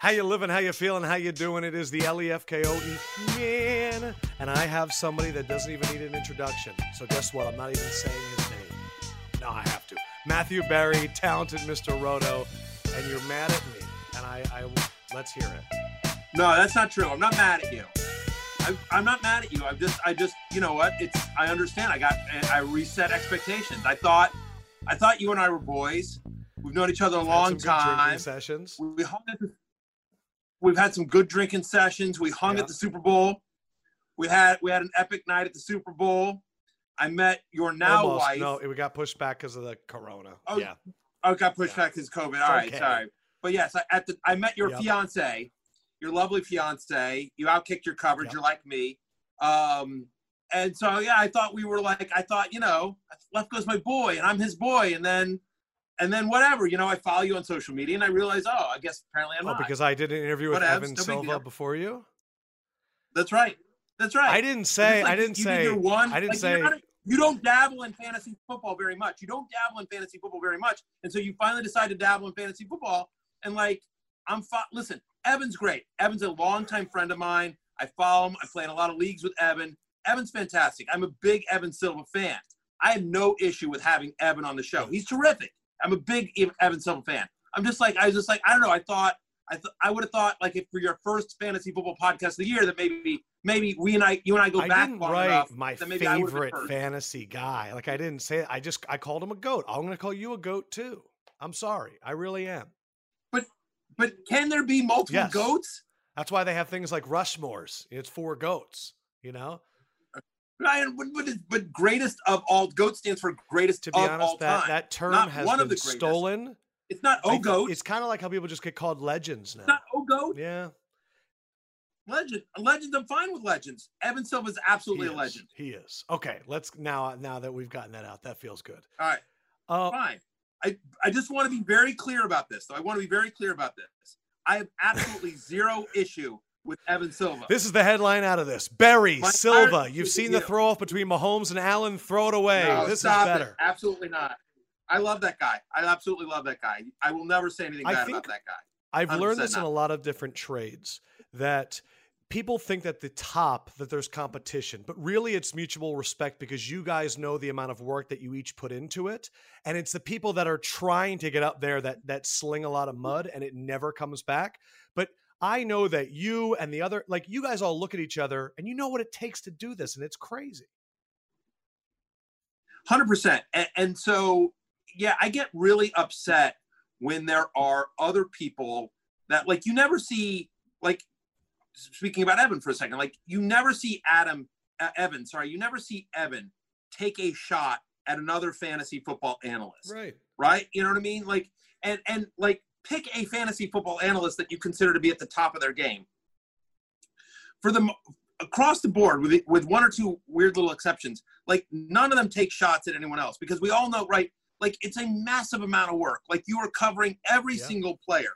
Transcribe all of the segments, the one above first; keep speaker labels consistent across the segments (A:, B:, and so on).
A: How you living? How you feeling? How you doing? It is the L-E-F-K-O-E man, and I have somebody that doesn't even need an introduction. So guess what? I'm not even saying his name. No, I have to. Matthew Berry, talented Mr. Roto, and you're mad at me, and I, I let's hear it.
B: No, that's not true. I'm not mad at you. I, I'm not mad at you. I'm just, I just, you know what? It's, I understand. I got, I reset expectations. I thought, I thought you and I were boys. We've known each other a long time.
A: sessions.
B: We hung at the, we've had some good drinking sessions. We hung
A: Yeah.
B: at the Super Bowl. We had we had an epic night at the Super Bowl. I met your now
A: Almost.
B: wife.
A: No, we got pushed back because of the corona.
B: Oh,
A: yeah.
B: Oh, it got pushed
A: Yeah.
B: back because COVID. All right,
A: okay.
B: sorry. But yes, I, at the I met your
A: Yep.
B: fiance, your lovely fiance. You outkicked your coverage.
A: Yep.
B: You're like me. Um, and so yeah, I thought we were like I thought you know Lefkoe's my boy, and I'm his boy, and then and then whatever you know I follow you on social media, and I realize oh I guess apparently I'm
A: Oh,
B: not.
A: because I did an interview with
B: Whatevs,
A: Evan
B: no
A: Silva before you.
B: That's right. That's right.
A: I didn't say.
B: like
A: I didn't
B: you
A: say.
B: your one,
A: I didn't
B: like,
A: say.
B: you're not a- you don't dabble in fantasy football very much. You don't dabble in fantasy football very much, and so you finally decide to dabble in fantasy football. And like, I'm fo- listen. Evan's great. Evan's a longtime friend of mine. I follow him. I play in a lot of leagues with Evan. Evan's fantastic. I'm a big Evan Silva fan. I have no issue with having Evan on the show. He's terrific. I'm a big Evan Silva fan. I'm just like I was just like I don't know. I thought I th- I would have thought like if for your first fantasy football podcast of the year that maybe maybe we and I you and I go
A: I
B: back
A: didn't
B: long
A: write
B: enough
A: my
B: maybe I would've been
A: favorite fantasy guy. Like I didn't say. I just I called him a goat. I'm going to call you a goat too. I'm sorry. I really am.
B: But but can there be multiple
A: Yes.
B: goats?
A: That's why they have things like Rushmores. It's four goats. You know.
B: Ryan, but, but, but greatest of all goat stands for greatest
A: To be
B: of all
A: that
B: time.
A: that term
B: Not
A: has
B: one
A: been
B: of the greatest.
A: stolen.
B: it's not
A: I
B: oh goat.
A: It's kind of like how people just get called legends now.
B: It's not oh goat.
A: yeah.
B: Legend. Legends. I'm fine with legends. Evan Silva is
A: absolutely
B: a legend.
A: He is. Okay, let's now now that we've gotten that out, that feels good.
B: All right.
A: Uh,
B: Fine. I, I just want to be very clear about this. though. I want to be very clear about this. I have absolutely zero issue with Evan Silva.
A: this is the headline out of this. Berry
B: My
A: Silva. You've seen the throw off between Mahomes and Allen. Throw it away.
B: No,
A: this is
B: stop it.
A: better.
B: Absolutely not. I love that guy. I absolutely love that guy. I will never say anything
A: I
B: bad about that guy.
A: I've learned
B: 100%
A: this in a lot of different trades that people think that the top that there's competition, but really it's mutual respect because you guys know the amount of work that you each put into it, and it's the people that are trying to get up there that that sling a lot of mud and it never comes back. But I know that you and the other like you guys all look at each other and you know what it takes to do this and it's crazy.
B: Hundred percent. And, and so, yeah, I get really upset when there are other people that, like, you never see. Like, speaking about Evan for a second, like, you never see Adam, uh, Evan. Sorry, you never see Evan take a shot at another fantasy football analyst,
A: Right.
B: right? You know what I mean? Like, and and like, pick a fantasy football analyst that you consider to be at the top of their game. For the across the board, with with one or two weird little exceptions, like none of them take shots at anyone else because we all know, right? Like it's a massive amount of work. Like you are covering every
A: Yeah.
B: single player,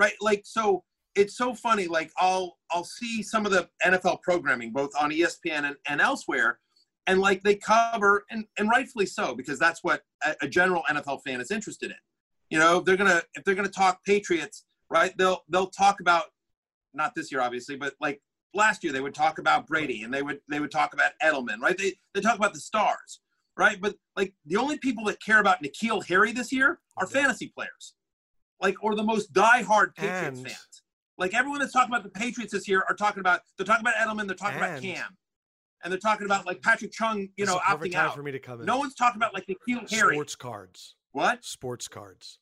B: right? Like so, it's so funny. Like I'll I'll see some of the NFL programming both on ESPN and, and elsewhere, and like they cover and and rightfully so because that's what a, a general NFL fan is interested in. You know, if they're gonna if they're gonna talk Patriots, right? They'll they'll talk about not this year obviously, but like last year they would talk about Brady and they would they would talk about Edelman, right? They they talk about the stars, right? But like the only people that care about N'Keal Harry this year are
A: Yeah.
B: fantasy players, like or the most diehard Patriots
A: And-
B: fans. Like everyone that's talking about the Patriots this year are talking about they're talking about Edelman, they're talking about Cam, and they're talking about like Patrick Chung, you know, opting out.
A: for me to come in.
B: No one's talking about like N'Keal Harry.
A: Sports cards.
B: What?
A: sports cards.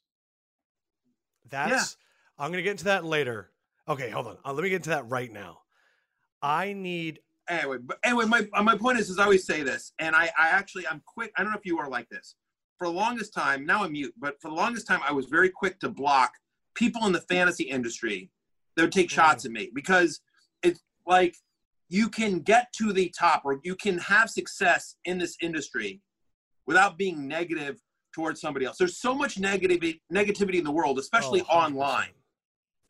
A: That's I'm gonna get into that later. Okay, hold on. Uh, let me get into that right now. I need
B: anyway, but anyway, my uh, my point is, is I always say this, and I I actually I'm quick. I don't know if you are like this. For the longest time, now I'm mute, but for the longest time, I was very quick to block people in the fantasy industry that would take shots at me because it's like you can get to the top or you can have success in this industry without being negative towards somebody else. There's so much negativity negativity in the world, especially
A: oh,
B: online.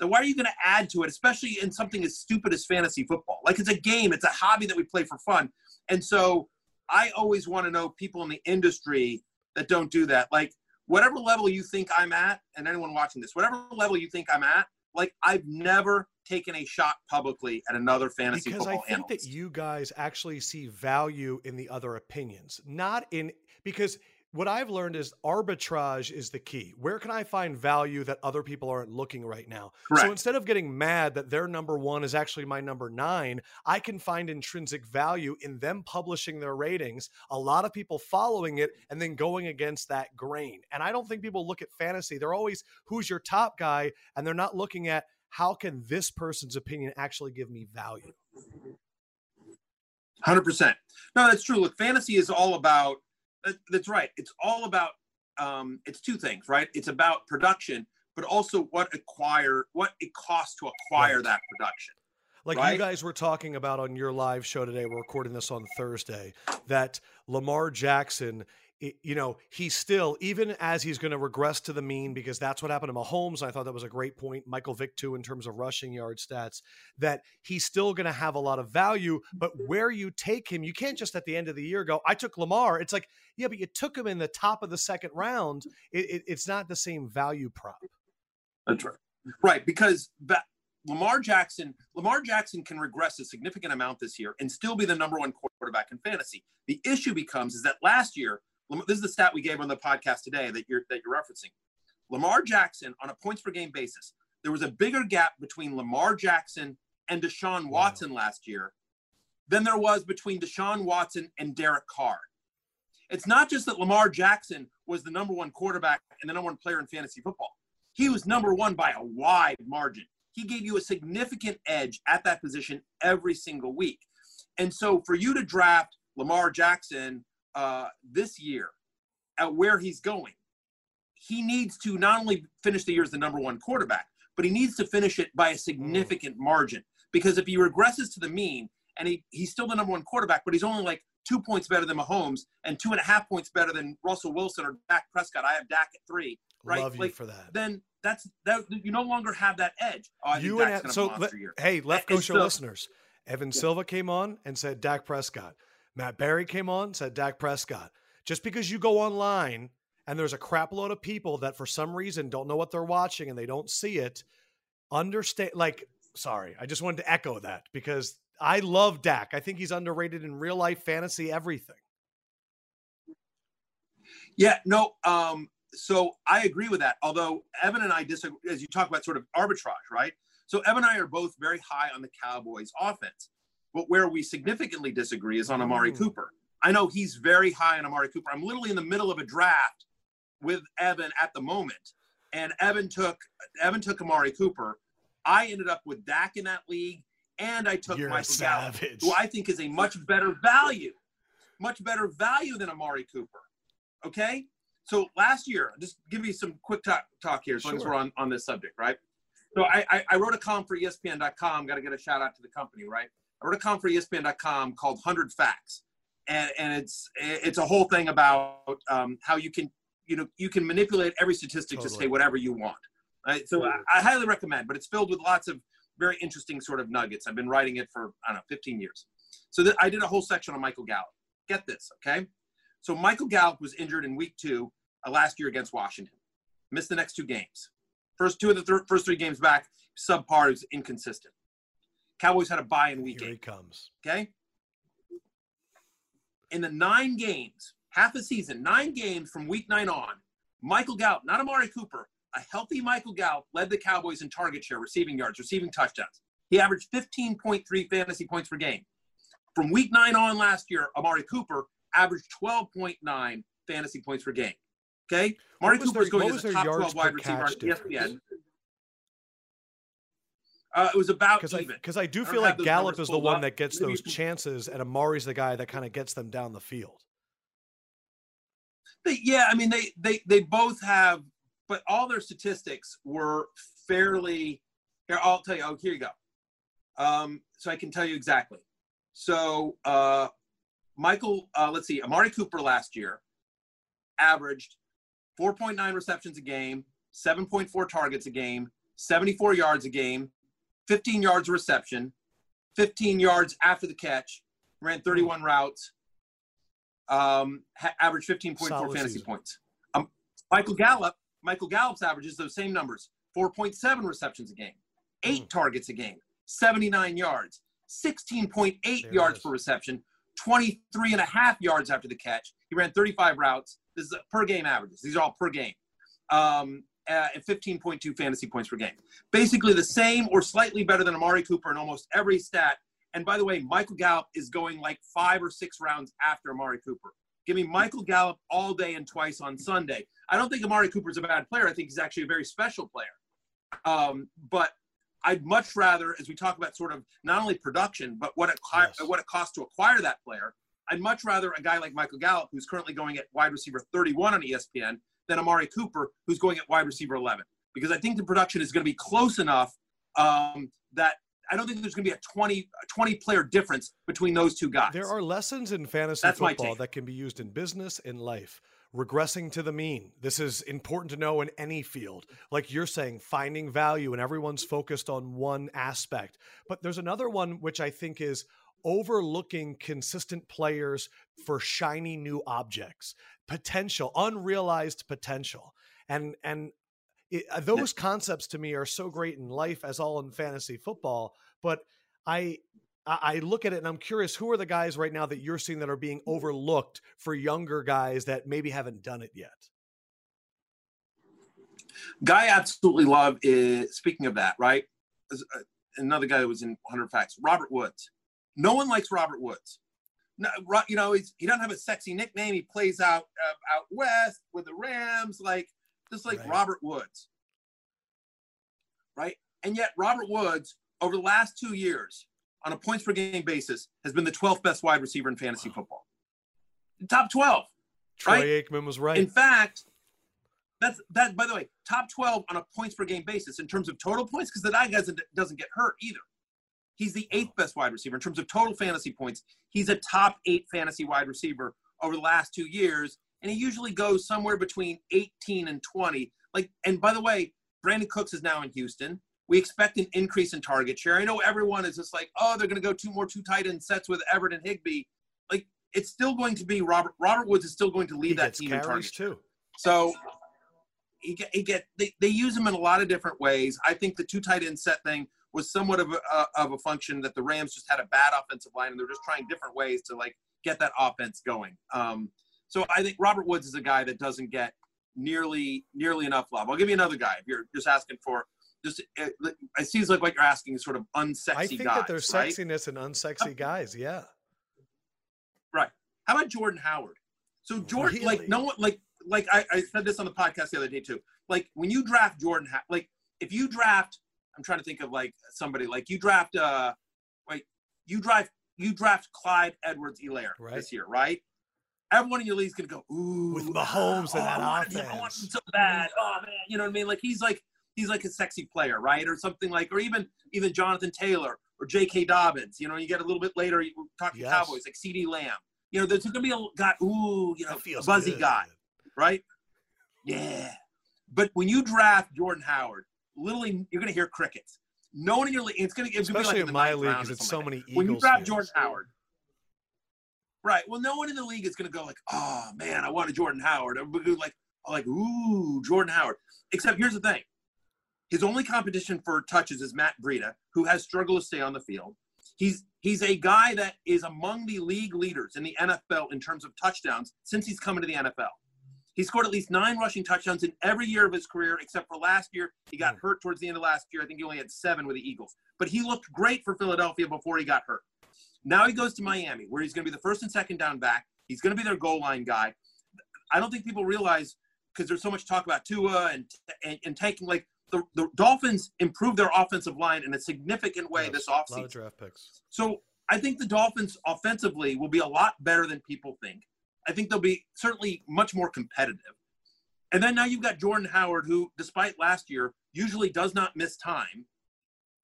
B: So why are you going to add to it, especially in something as stupid as fantasy football? Like it's a game, it's a hobby that we play for fun. And so I always want to know people in the industry that don't do that. Like whatever level you think I'm at, and anyone watching this, whatever level you think I'm at, like I've never taken a shot publicly at another fantasy
A: because
B: football
A: I think
B: analyst.
A: that you guys actually see value in the other opinions, not in because what I've learned is arbitrage is the key. Where can I find value that other people aren't looking right now?
B: Correct.
A: So instead of getting mad that their number one is actually my number nine, I can find intrinsic value in them publishing their ratings, a lot of people following it, and then going against that grain. And I don't think people look at fantasy. They're always who's your top guy, and they're not looking at how can this person's opinion actually give me value.
B: Hundred percent. No, that's true. Look, fantasy is all about. That- That's right. It's all about. Um, it's two things, right? It's about production, but also what acquire what it costs to acquire
A: Right.
B: that production.
A: Like you guys were talking about on your live show today, we're recording this on Thursday, that Lamar Jackson, i- you know, he's still, even as he's going to regress to the mean, because that's what happened to Mahomes. I thought that was a great point. Michael Vick, too, in terms of rushing yard stats, that he's still going to have a lot of value. But mm-hmm. where you take him, you can't just at the end of the year go, I took Lamar. It's like, yeah, but you took him in the top of the second round. Mm-hmm. It, it, it's not the same value prop.
B: That's right. Right, because ba- Lamar Jackson, Lamar Jackson can regress a significant amount this year and still be the number one quarterback in fantasy. The issue becomes is that last year, this is the stat we gave on the podcast today that you're that you're referencing. Lamar Jackson on a points per game basis, there was a bigger gap between Lamar Jackson and Deshaun Watson last year than there was between Deshaun Watson and Derek Carr. It's not just that Lamar Jackson was the number one quarterback and the number one player in fantasy football. He was number one by a wide margin. He gave you a significant edge at that position every single week. And so for you to draft Lamar Jackson uh, this year at where he's going, he needs to not only finish the year as the number one quarterback, but he needs to finish it by a significant margin. Because if he regresses to the mean and he, he's still the number one quarterback, but he's only like two points better than Mahomes and two and a half points better than Russell Wilson or Dak Prescott. I have Dak at three, right?
A: Love you
B: Like,
A: for that.
B: Then that's that you no longer have that edge. Oh, I
A: you and so le-
B: year.
A: hey, Lefkoe show
B: so-
A: listeners. Evan Silva came on and said Dak Prescott. Matt Berry came on said Dak Prescott. Just because you go online and there's a crap load of people that for some reason don't know what they're watching and they don't see it, understand. Like, sorry, I just wanted to echo that because I love Dak. I think he's underrated in real life fantasy everything.
B: Yeah, no. Um, so I agree with that. Although Evan and I disagree, as you talk about sort of arbitrage, right? So Evan and I are both very high on the Cowboys' offense, but where we significantly disagree is on Amari
A: Mm.
B: Cooper. I know he's very high on Amari Cooper. I'm literally in the middle of a draft with Evan at the moment, and Evan took Evan took Amari Cooper. I ended up with Dak in that league, and I took
A: You're
B: Gallup, who I think is a much better value, much better value than Amari Cooper. Okay, so last year, just give you some quick talk, talk here, as long as we're on, on this subject, right? So I, I, I wrote a column for ESPN.com. Got to get a shout out to the company, right? I wrote a column for ESPN.com called "100 Facts," and and it's it's a whole thing about um, how you can you know you can manipulate every statistic to say whatever you want. Right? So I, I highly recommend, but it's filled with lots of very interesting sort of nuggets. I've been writing it for I don't know 15 years. So that I did a whole section on Michael Gallup. Get this, okay? So Michael Gallup was injured in week two uh, last year against Washington. Missed the next two games. First two of the thir- first three games back, subpar is inconsistent. Cowboys had a bye in week
A: Here he
B: eight.
A: comes.
B: Okay. In the nine games, half a season, nine games from week nine on, Michael Gallup, not Amari Cooper, a healthy Michael Gallup led the Cowboys in target share, receiving yards, receiving touchdowns. He averaged 15.3 fantasy points per game. From week nine on last year, Amari Cooper averaged 12.9 fantasy points per game. Okay? Amari Cooper is
A: their-
B: going as a top 12 wide receiver on? ESPN. Uh, it was about
A: Because I,
B: even.
A: because I do feel like Gallup is the one
B: up.
A: that gets
B: Maybe
A: those
B: can-
A: chances, and Amari's the guy that kind of gets them down the field.
B: They, yeah, I mean they they they both have, but all their statistics were fairly. Here, I'll tell you. Oh, here you go. Um, so I can tell you exactly. So uh, Michael, uh, let's see, Amari Cooper last year averaged 4.9 receptions a game, 7.4 targets a game, 74 yards a game, 15 yards reception, 15 yards after the catch, ran 31 routes, um, ha- averaged 15.4
A: Solid
B: fantasy
A: season.
B: points. Um, Michael Gallup, Michael Gallup's averages those same numbers: 4.7 receptions a game, eight
A: Mm.
B: targets a game, 79 yards, 16.8
A: There
B: yards per reception, 23 and a half yards after the catch. He ran 35 routes. This is per game averages. These are all per game. Um, and 15.2 fantasy points per game. Basically the same or slightly better than Amari Cooper in almost every stat. And by the way, Michael Gallup is going like five or six rounds after Amari Cooper. Give me Michael Gallup all day and twice on Sunday. I don't think Amari Cooper's a bad player. I think he's actually a very special player. Um, but I'd much rather, as we talk about sort of not only production, but what it,
A: Yes.
B: what it costs to acquire that player, I'd much rather a guy like Michael Gallup, who's currently going at wide receiver 31 on ESPN, than Amari Cooper, who's going at wide receiver 11. Because I think the production is going to be close enough um, that I don't think there's going to be a 20, a 20 player difference between those two guys.
A: There are lessons in fantasy
B: That's
A: football that can be used in business and life. Regressing to the mean. This is important to know in any field. Like you're saying, finding value, and everyone's focused on one aspect. But there's another one which I think is overlooking consistent players for shiny new objects, potential, unrealized potential. And and it, uh, those concepts to me are so great in life as all in fantasy football. But I I look at it and I'm curious who are the guys right now that you're seeing that are being overlooked for younger guys that maybe haven't done it yet?
B: guy I absolutely love is speaking of that, right? uh, Another guy that was in 100 Facts, Robert Woods. No one likes Robert Woods. No, you know, he's, he doesn't have a sexy nickname. He plays out uh, out west with the Rams, like just like
A: Right.
B: Robert Woods, right? And yet, Robert Woods over the last two years, on a points per game basis, has been the 12th best wide receiver in fantasy football. Top 12.
A: Troy
B: Right?
A: Aikman was right.
B: In fact, that's that. By the way, top twelve on a points per game basis in terms of total points, because the guy doesn't doesn't get hurt either. He's the eighth best wide receiver in terms of total fantasy points. He's a top eight fantasy wide receiver over the last two years, and he usually goes somewhere between 18 and 20. Like, and by the way, Brandin Cooks is now in Houston. We expect an increase in target share. I know everyone is just like, oh, they're going to go two more two tight end sets with Everett and Higbee. Like, it's still going to be Robert. Robert Woods is still going to
A: he
B: lead that
A: gets
B: team in target.
A: too.
B: So he get, he get they, they use him in a lot of different ways. I think the two tight end set thing was somewhat of a, uh, of a function that the Rams just had a bad offensive line and they're just trying different ways to like get that offense going. Um, so I think Robert Woods is a guy that doesn't get nearly nearly enough love. I'll give you another guy if you're just asking for just it, it seems like what you're asking is sort of unsexy
A: I think
B: guys,
A: that there's
B: right?
A: sexiness and unsexy guys. Yeah.
B: Right. How about Jordan Howard? So Jordan,
A: Really?
B: like no one, like like I, I said this on the podcast the other day too. Like when you draft Jordan, like if you draft, I'm trying to think of like somebody like you draft, uh, wait, you draft you draft Clyde Edwards-Helaire
A: Right.
B: this year, right? Everyone in your league's gonna go, ooh,
A: With Mahomes and that
B: I want him, I want
A: offense.
B: him so bad. Oh man, you know what I mean? Like he's like he's like a sexy player, right? Or something like, or even even Jonathan Taylor or J.K. Dobbins. You know, you get a little bit later, you talking
A: Yes.
B: Cowboys like CeeDee Lamb. You know, there's gonna be a guy, ooh, you know, a buzzy
A: good.
B: guy, right? Yeah. But when you draft Jordan Howard, literally you're gonna hear crickets. No one in your league. It's gonna, it's gonna be
A: Especially
B: like
A: in my league because it's so many Eagles.
B: when you draft
A: fans.
B: Jordan Howard. Right. Well, no one in the league is going to go like, "Oh man, I want a Jordan Howard." Everybody go like, like, "Ooh, Jordan Howard." Except here's the thing: his only competition for touches is Matt Breida, who has struggled to stay on the field. He's he's a guy that is among the league leaders in the NFL in terms of touchdowns since he's come into the NFL. He scored at least nine rushing touchdowns in every year of his career, except for last year. He got hmm. hurt towards the end of last year. I think he only had seven with the Eagles. But he looked great for Philadelphia before he got hurt. Now he goes to Miami, where he's going to be the first and second down back. He's going to be their goal line guy. I don't think people realize because there's so much talk about Tua and and, and taking like the, the Dolphins improved their offensive line in a significant way
A: Yes,
B: this
A: A lot of draft picks.
B: So I think the Dolphins offensively will be a lot better than people think. I think they'll be certainly much more competitive. And then now you've got Jordan Howard, who, despite last year, usually does not miss time,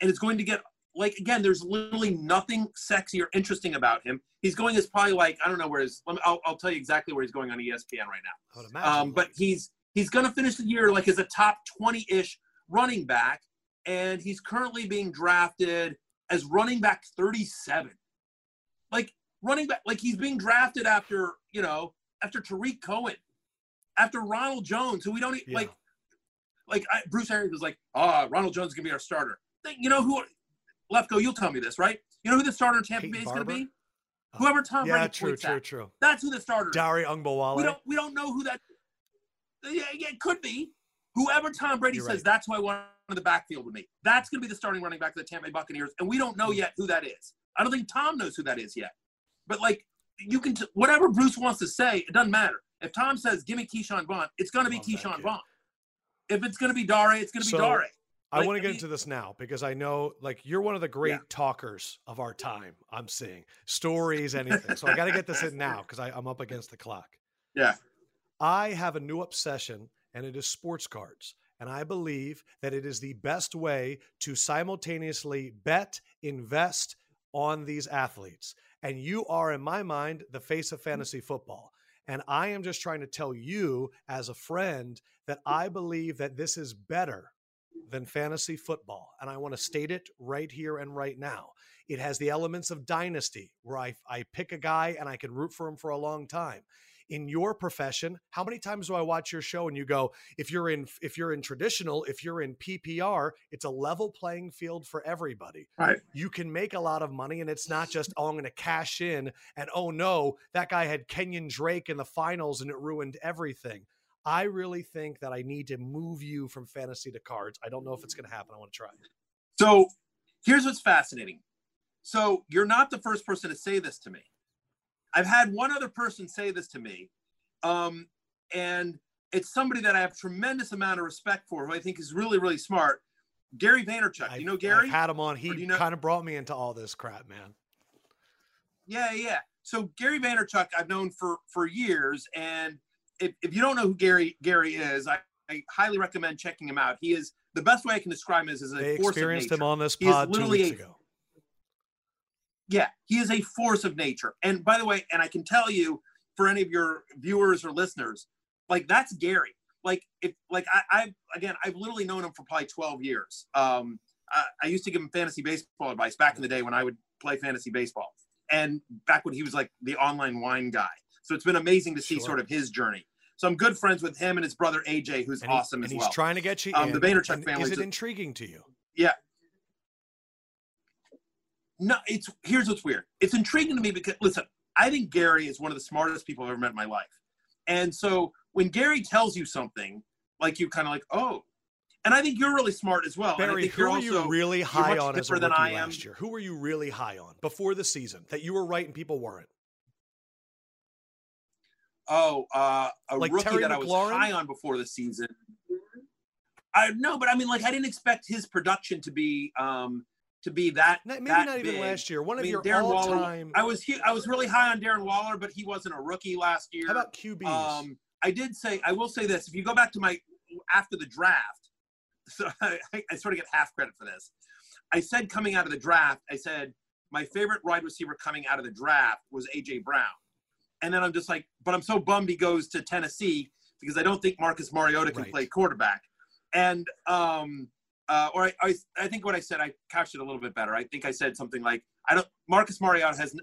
B: and it's going to get like again. There's literally nothing sexy or interesting about him. He's going as probably like I don't know where his. Let me, I'll, I'll tell you exactly where he's going on ESPN right now
A: imagine.
B: um, but he's he's going to finish the year like as a top 20-ish running back and he's currently being drafted as running back 37 like running back like he's being drafted after you know after Tarik Cohen after Ronald Jones who we don't
A: Yeah.
B: like like I, Bruce Arians was like oh Ronald Jones is going to be our starter think you know who Lefkoe, you'll tell me this, right? You know who the starter in Tampa Bay is going to be? Whoever Tom
A: yeah,
B: Brady
A: true,
B: points
A: true,
B: at.
A: true.
B: That's who the starter is.
A: Dari
B: We don't we don't know who that. Yeah, yeah, it could be. Whoever Tom Brady
A: You're
B: says
A: right.
B: that's who I want in the backfield with me. That's going to be the starting running back of the Tampa Bay Buccaneers, and we don't know
A: Hmm.
B: yet who that is. I don't think Tom knows who that is yet. But like, you can t- whatever Bruce wants to say, it doesn't matter. If Tom says, "Give me Ke'Shawn Vaughn," it's going to be
A: Love that
B: Ke'Shawn
A: kid.
B: Vaughn. If it's going to be Dare, it's going to be
A: So,
B: Dare.
A: I want to
B: I
A: get
B: mean-
A: into this now because I know, like, you're one of the great
B: Yeah.
A: talkers of our time. I'm seeing stories, anything. so I got to get this in now because I'm up against the clock.
B: Yeah.
A: I have a new obsession, and it is sports cards. And I believe that it is the best way to simultaneously bet, invest on these athletes. And you are, in my mind, the face of mm. fantasy football. And I am just trying to tell you, as a friend, that mm. I believe that this is better than fantasy football. And I want to state it right here and right now. It has the elements of dynasty where I, I pick a guy and I can root for him for a long time. In your profession, how many times do I watch your show and you go, if you're in if you're in traditional, if you're in PPR, it's a level playing field for everybody.
B: Right.
A: You can make a lot of money and it's not just, oh, I'm going to cash in and oh no, that guy had Kenyan Drake in the finals and it ruined everything. I really think that I need to move you from fantasy to cards. I don't know if it's going to happen. I want to try.
B: So here's what's fascinating. So you're not the first person to say this to me. I've had one other person say this to me. Um, and it's somebody that I have tremendous amount of respect for, who I think is really, really smart. Gary Vaynerchuk.
A: I've-
B: you know Gary?
A: I've had him on. He
B: you know-
A: kind of brought me into all this crap, man.
B: Yeah, yeah. So Gary Vaynerchuk, I've known for for years, and if, if you don't know who Gary Gary is, I, I highly recommend checking him out. He is the best way I can describe him is as a
A: They
B: force of
A: experienced
B: nature.
A: him on this pod two weeks
B: a-
A: ago.
B: Yeah, he is a force of nature. And by the way, and I can tell you for any of your viewers or listeners, like that's Gary. Like if like I, I again, I've literally known him for probably 12 years. Um, I, I used to give him fantasy baseball advice back in the day when I would play fantasy baseball, and back when he was like the online wine guy. So it's been amazing to see
A: Sure.
B: sort of his journey. So I'm good friends with him and his brother AJ, who's
A: And
B: awesome
A: and
B: as
A: he's
B: well.
A: trying to get you
B: Um, the
A: in.
B: Vaynerchuk
A: And
B: family
A: Is it intriguing to you?
B: No, it's here's what's weird. It's intriguing to me because listen, I think Gary is one of the smartest people I've ever met in my life. And so when Gary tells you something, like you kind of like, oh, and I think you're really smart as well. and I
A: Berry,
B: think
A: who
B: also
A: you really high on as a rookie
B: than I am.
A: last year? Who were you really high on before the season that you were right and people weren't?
B: oh uh, a
A: Like
B: rookie
A: Terry
B: that I was
A: McLaurin?
B: high on before the season. I no, but I mean, like I didn't expect his production to be um to be that
A: Maybe
B: that
A: not even
B: big.
A: last year. One
B: I
A: of
B: mean,
A: your
B: Darren Waller.
A: all-time.
B: I was I was really high on Darren Waller, but he wasn't a rookie last year.
A: How about QBs?
B: Um, I did say I will say this: if you go back to my after the draft, so I, I sort of get half credit for this. I said coming out of the draft, I said my favorite wide receiver coming out of the draft was AJ Brown, and then I'm just like, but I'm so bummed he goes to Tennessee because I don't think Marcus Mariota can
A: Right.
B: play quarterback, and um, uh, or I, I I think what I said I couched it a little bit better. I think I said something like I don't Marcus Mariota has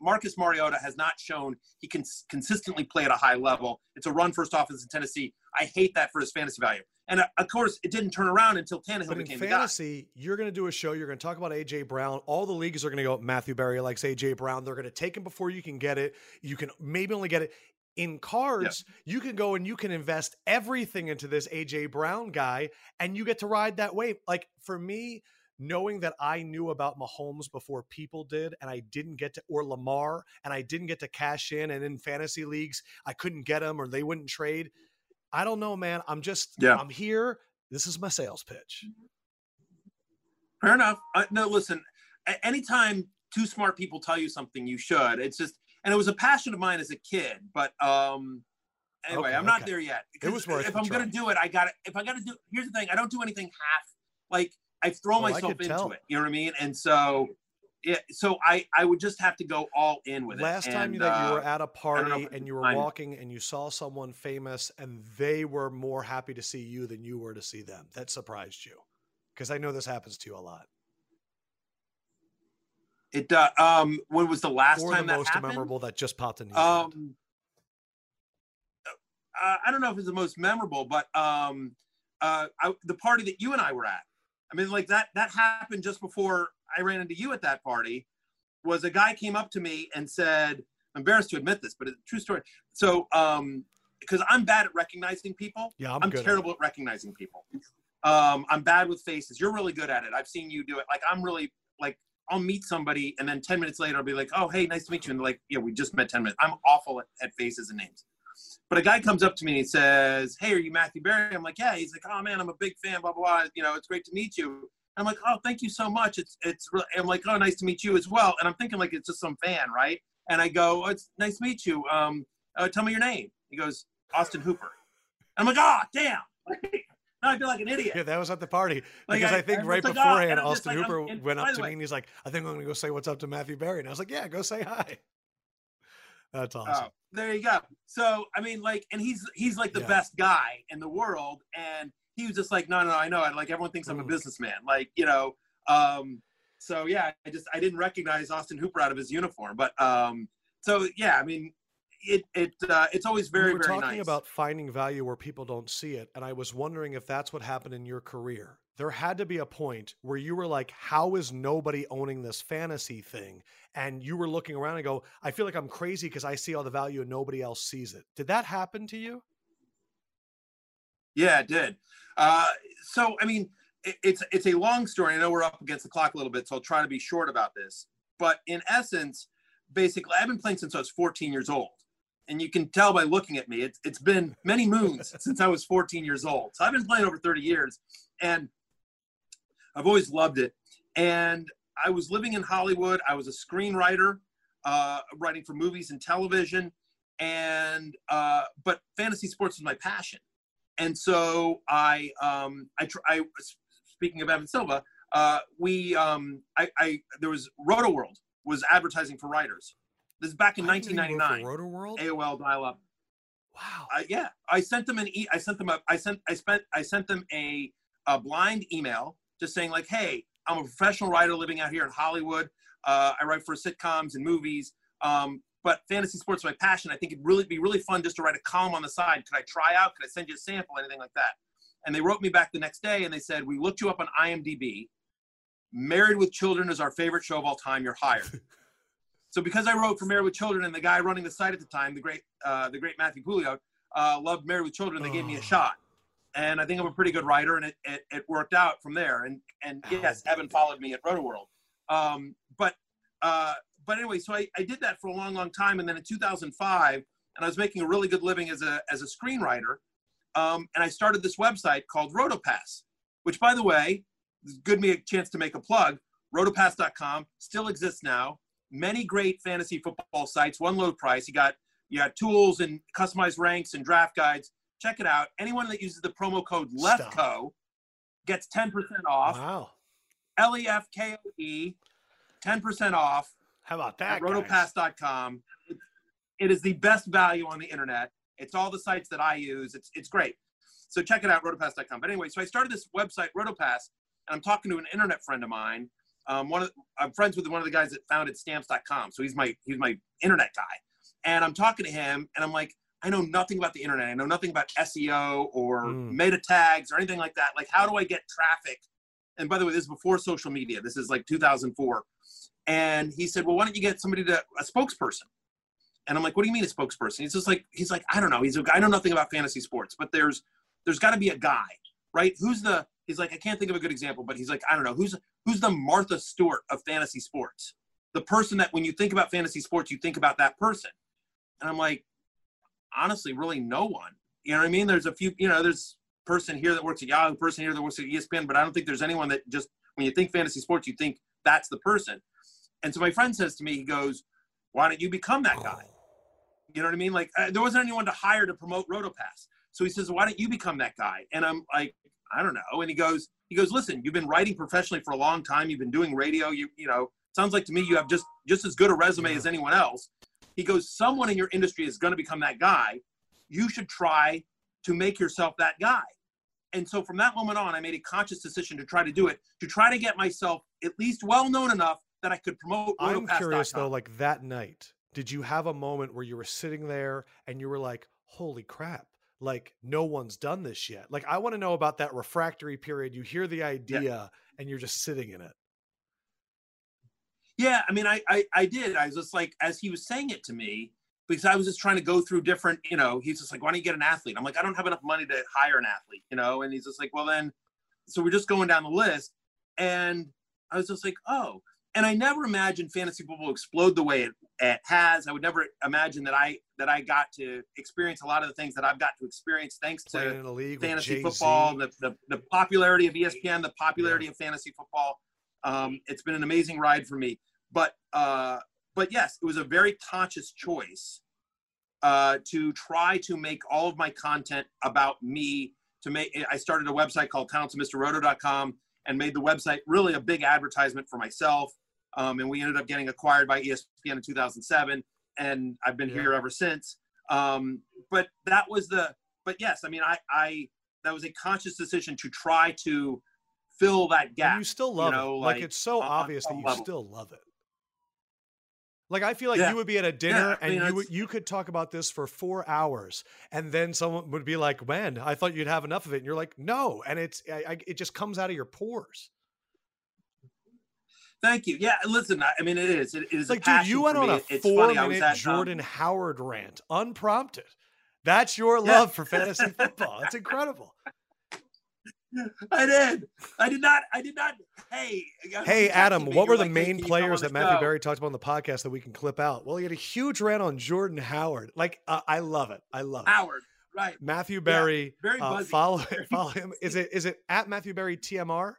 B: Marcus Mariota has not shown he can consistently play at a high level. It's a run first offense in Tennessee. I hate that for his fantasy value. And uh, of course, it didn't turn around until Tannehill
A: But in
B: became the guy.
A: fantasy, you're going to do a show. You're going to talk about AJ Brown. All the leagues are going to go. Matthew Berry likes AJ Brown. They're going to take him before you can get it. You can maybe only get it in cards. You can go and you can invest everything into this AJ Brown guy, and you get to ride that wave. Like for me, knowing that I knew about Mahomes before people did, and I didn't get to, or Lamar, and I didn't get to cash in, and in fantasy leagues, I couldn't get them or they wouldn't trade. I don't know, man. I'm just,
B: Yeah.
A: I'm here. This is my sales pitch.
B: Fair enough. Uh, no, listen. Anytime two smart people tell you something, you should. It's just, and it was a passion of mine as a kid. But um, anyway,
A: Okay,
B: I'm not
A: okay.
B: there yet.
A: It was worth
B: if I'm gonna do it, I got to If I got to do, here's the thing: I don't do anything half. Like I throw
A: I
B: myself
A: could
B: into
A: tell.
B: it. You know what I mean? And so, yeah. So I I would just have to go all in with
A: Last
B: it. Last
A: time you
B: uh,
A: were at a party and you were
B: time.
A: walking and you saw someone famous and they were more happy to see you than you were to see them, that surprised you. Because I know this happens to you a lot.
B: It uh, um when was the last
A: or the
B: time that
A: most
B: happened?
A: memorable that just popped in.
B: Um, uh, I don't know if it's the most memorable, but um, uh, I, the party that you and I were at, I mean, like that that happened just before I ran into you at that party. Was a guy came up to me and said, I'm embarrassed to admit this, but it's a true story. So, um, because I'm bad at recognizing people.
A: Yeah, I'm,
B: I'm terrible at recognizing people. Um, I'm bad with faces. You're really good at it. I've seen you do it. Like I'm really like I'll meet somebody and then 10 minutes later I'll be like, oh hey, nice to meet you. And like, yeah, we just met 10 minutes. I'm awful at, at faces and names. But a guy comes up to me and he says, Hey, are you Matthew Berry? I'm like, Yeah. He's like, Oh man, I'm a big fan, blah, blah, blah. You know, it's great to meet you. I'm like, Oh, thank you so much. It's it's really, I'm like, Oh, nice to meet you as well. And I'm thinking like it's just some fan, right? And I go, oh, It's nice to meet you. Um, uh, tell me your name. He goes, Austin Hooper. I'm like, oh damn. I feel like an idiot.
A: Yeah, that was at the party
B: Like,
A: because
B: I-
A: I, think
B: I
A: right
B: like,
A: beforehand,
B: and I'm
A: Austin
B: like,
A: Hooper went up to
B: way-
A: me and he's like, "I think I'm going to go say what's up to Matthew Berry," and I was like, "Yeah, go say hi." That's awesome.
B: Oh, there you go. So I mean, like, and he's he's like the
A: Yeah.
B: best guy in the world, and he was just like, no, no, no I know. Like everyone thinks I'm a
A: Mm.
B: businessman. Like you know. Um, so yeah, I just I didn't recognize Austin Hooper out of his uniform, but um, so yeah, I mean, it it uh, it's always very
A: we were
B: very
A: talking
B: nice.
A: about finding value where people don't see it, and I was wondering if that's what happened in your career. There had to be a point where you were like, "How is nobody owning this fantasy thing?" And you were looking around and go, "I feel like I'm crazy because I see all the value and nobody else sees it." Did that happen to you?
B: Yeah, it did. Uh, so, I mean, it, it's it's a long story. I know we're up against the clock a little bit, so I'll try to be short about this. But in essence, basically, I've been playing since I was 14 years old, and you can tell by looking at me, it's it's been many moons since I was 14 years old. So I've been playing over 30 years, and I've always loved it. And I was living in Hollywood. I was a screenwriter, uh, writing for movies and television, and uh, but fantasy sports was my passion and so I, um, I, tr- I, speaking of Evan Silva, uh, we, um, I, I, there was Roto World was advertising for writers. This is back in
A: I didn't know you worked
B: 1999.
A: for Roto World.
B: AOL dial-up.
A: Wow.
B: I, yeah, I sent them an e- I sent them a I sent I spent I sent them a, a blind email just saying like, hey, I'm a professional writer living out here in Hollywood. Uh, I write for sitcoms and movies. Um, but fantasy sports is my passion. I think it'd really be really fun just to write a column on the side. Could I try out? Could I send you a sample? Anything like that? And they wrote me back the next day and they said, we looked you up on IMDb. Married with Children is our favorite show of all time. You're hired. so because I wrote for Married with Children and the guy running the site at the time, the great uh, the great Matthew Coolio, uh, loved Married with Children, they gave me a
A: Oh.
B: shot. And I think I'm a pretty good writer, and it, it, it worked out from there. And and
A: Oh,
B: yes, Evan followed me at Roto World. Um, but uh, but anyway, so I, I did that for a long, long time, and then in 2005, and I was making a really good living as a as a screenwriter, um, and I started this website called RotoPass, which, by the way, give me a chance to make a plug. Rotopass.com still exists now. Many great fantasy football sites, one low price. You got you got tools and customized ranks and draft guides. Check it out. Anyone that uses the promo code. LEFKOE gets 10% off.
A: Wow.
B: L E F K O E, 10% off
A: How about that?
B: rotopass.com. It, it is the best value on the internet. It's all the sites that I use. It's it's great. So check it out, rotopass.com. But anyway, so I started this website, Rotopass, and I'm talking to an internet friend of mine. Um, one of I'm friends with one of the guys that founded stamps.com. So he's my he's my internet guy. And I'm talking to him and I'm like, I know nothing about the internet. I know nothing about SEO or
A: Mm.
B: meta tags or anything like that. Like, how do I get traffic? And by the way, this is before social media. This is like 2004. And he said, Well, why don't you get somebody to a spokesperson? And I'm like, What do you mean a spokesperson? He's just like, he's like, I don't know. He's a guy. I know nothing about fantasy sports, but there's there's got to be a guy, right? Who's the? He's like, I can't think of a good example, but he's like, I don't know. Who's who's the Martha Stewart of fantasy sports? The person that when you think about fantasy sports, you think about that person. And I'm like, honestly, really no one. You know what I mean? There's a few, you know, there's person here that works at Yahoo, person here that works at ESPN, but I don't think there's anyone that just when you think fantasy sports, you think that's the person. And so my friend says to me, he goes, "Why don't you become that guy?" You know what I mean? Like uh, there wasn't anyone to hire to promote RotoPass. So he says, "Why don't you become that guy?" And I'm like, "I don't know." And he goes, "He goes, listen, you've been writing professionally for a long time. You've been doing radio. You you know, sounds like to me you have just just as good a resume
A: Yeah.
B: as anyone else." He goes, "Someone in your industry is going to become that guy. You should try to make yourself that guy." And so from that moment on, I made a conscious decision to try to do it, to try to get myself at least well known enough that I could promote.
A: I'm curious though, like that night, did you have a moment where you were sitting there and you were like, "Holy crap! Like no one's done this yet. Like I want to know about that refractory period. You hear the idea yeah. and you're just sitting in it.
B: Yeah, I mean, I, I I did. I was just like, as he was saying it to me, because I was just trying to go through different, you know, he's just like, why don't you get an athlete? I'm like, I don't have enough money to hire an athlete, you know, and he's just like, well then, so we're just going down the list, and I was just like, oh, and I never imagined fantasy football explode the way it, it has. I would never imagine that I that I got to experience a lot of the things that I've got to experience thanks to fantasy football, the, the, the popularity of ESPN, the popularity yeah. of fantasy football. Um, it's been an amazing ride for me. But uh, but yes, it was a very conscious choice uh, to try to make all of my content about me. To make, I started a website called talentedmrroto.com and made the website really a big advertisement for myself um, and we ended up getting acquired by ESPN in 2007, and I've been yeah. here ever since. Um, but that was the, but yes, I mean, I, I, that was a conscious decision to try to fill that gap.
A: And you still love you know,
B: it.
A: Like, like, it's so obvious that you level. still love it. Like I feel like yeah. you would be at a dinner yeah, and mean, you would, you could talk about this for four hours, and then someone would be like, "When I thought you'd have enough of it," and you're like, "No," and it's I, I, it just comes out of your pores.
B: Thank you. Yeah, listen. I mean, it is. It is
A: like, dude, you went on a four-minute um, Jordan um, Howard rant, unprompted. That's your love yeah. for fantasy football. It's incredible.
B: I did. I did not. I did not. Hey,
A: hey, Adam. What were the like, main players that Matthew Berry talked about on the podcast that we can clip out? Well, he had a huge rant on Jordan Howard. Like, uh, I love it. I love it.
B: Howard, right?
A: Matthew Berry. Yeah, very uh, follow follow him. Is it is it at Matthew Berry TMR?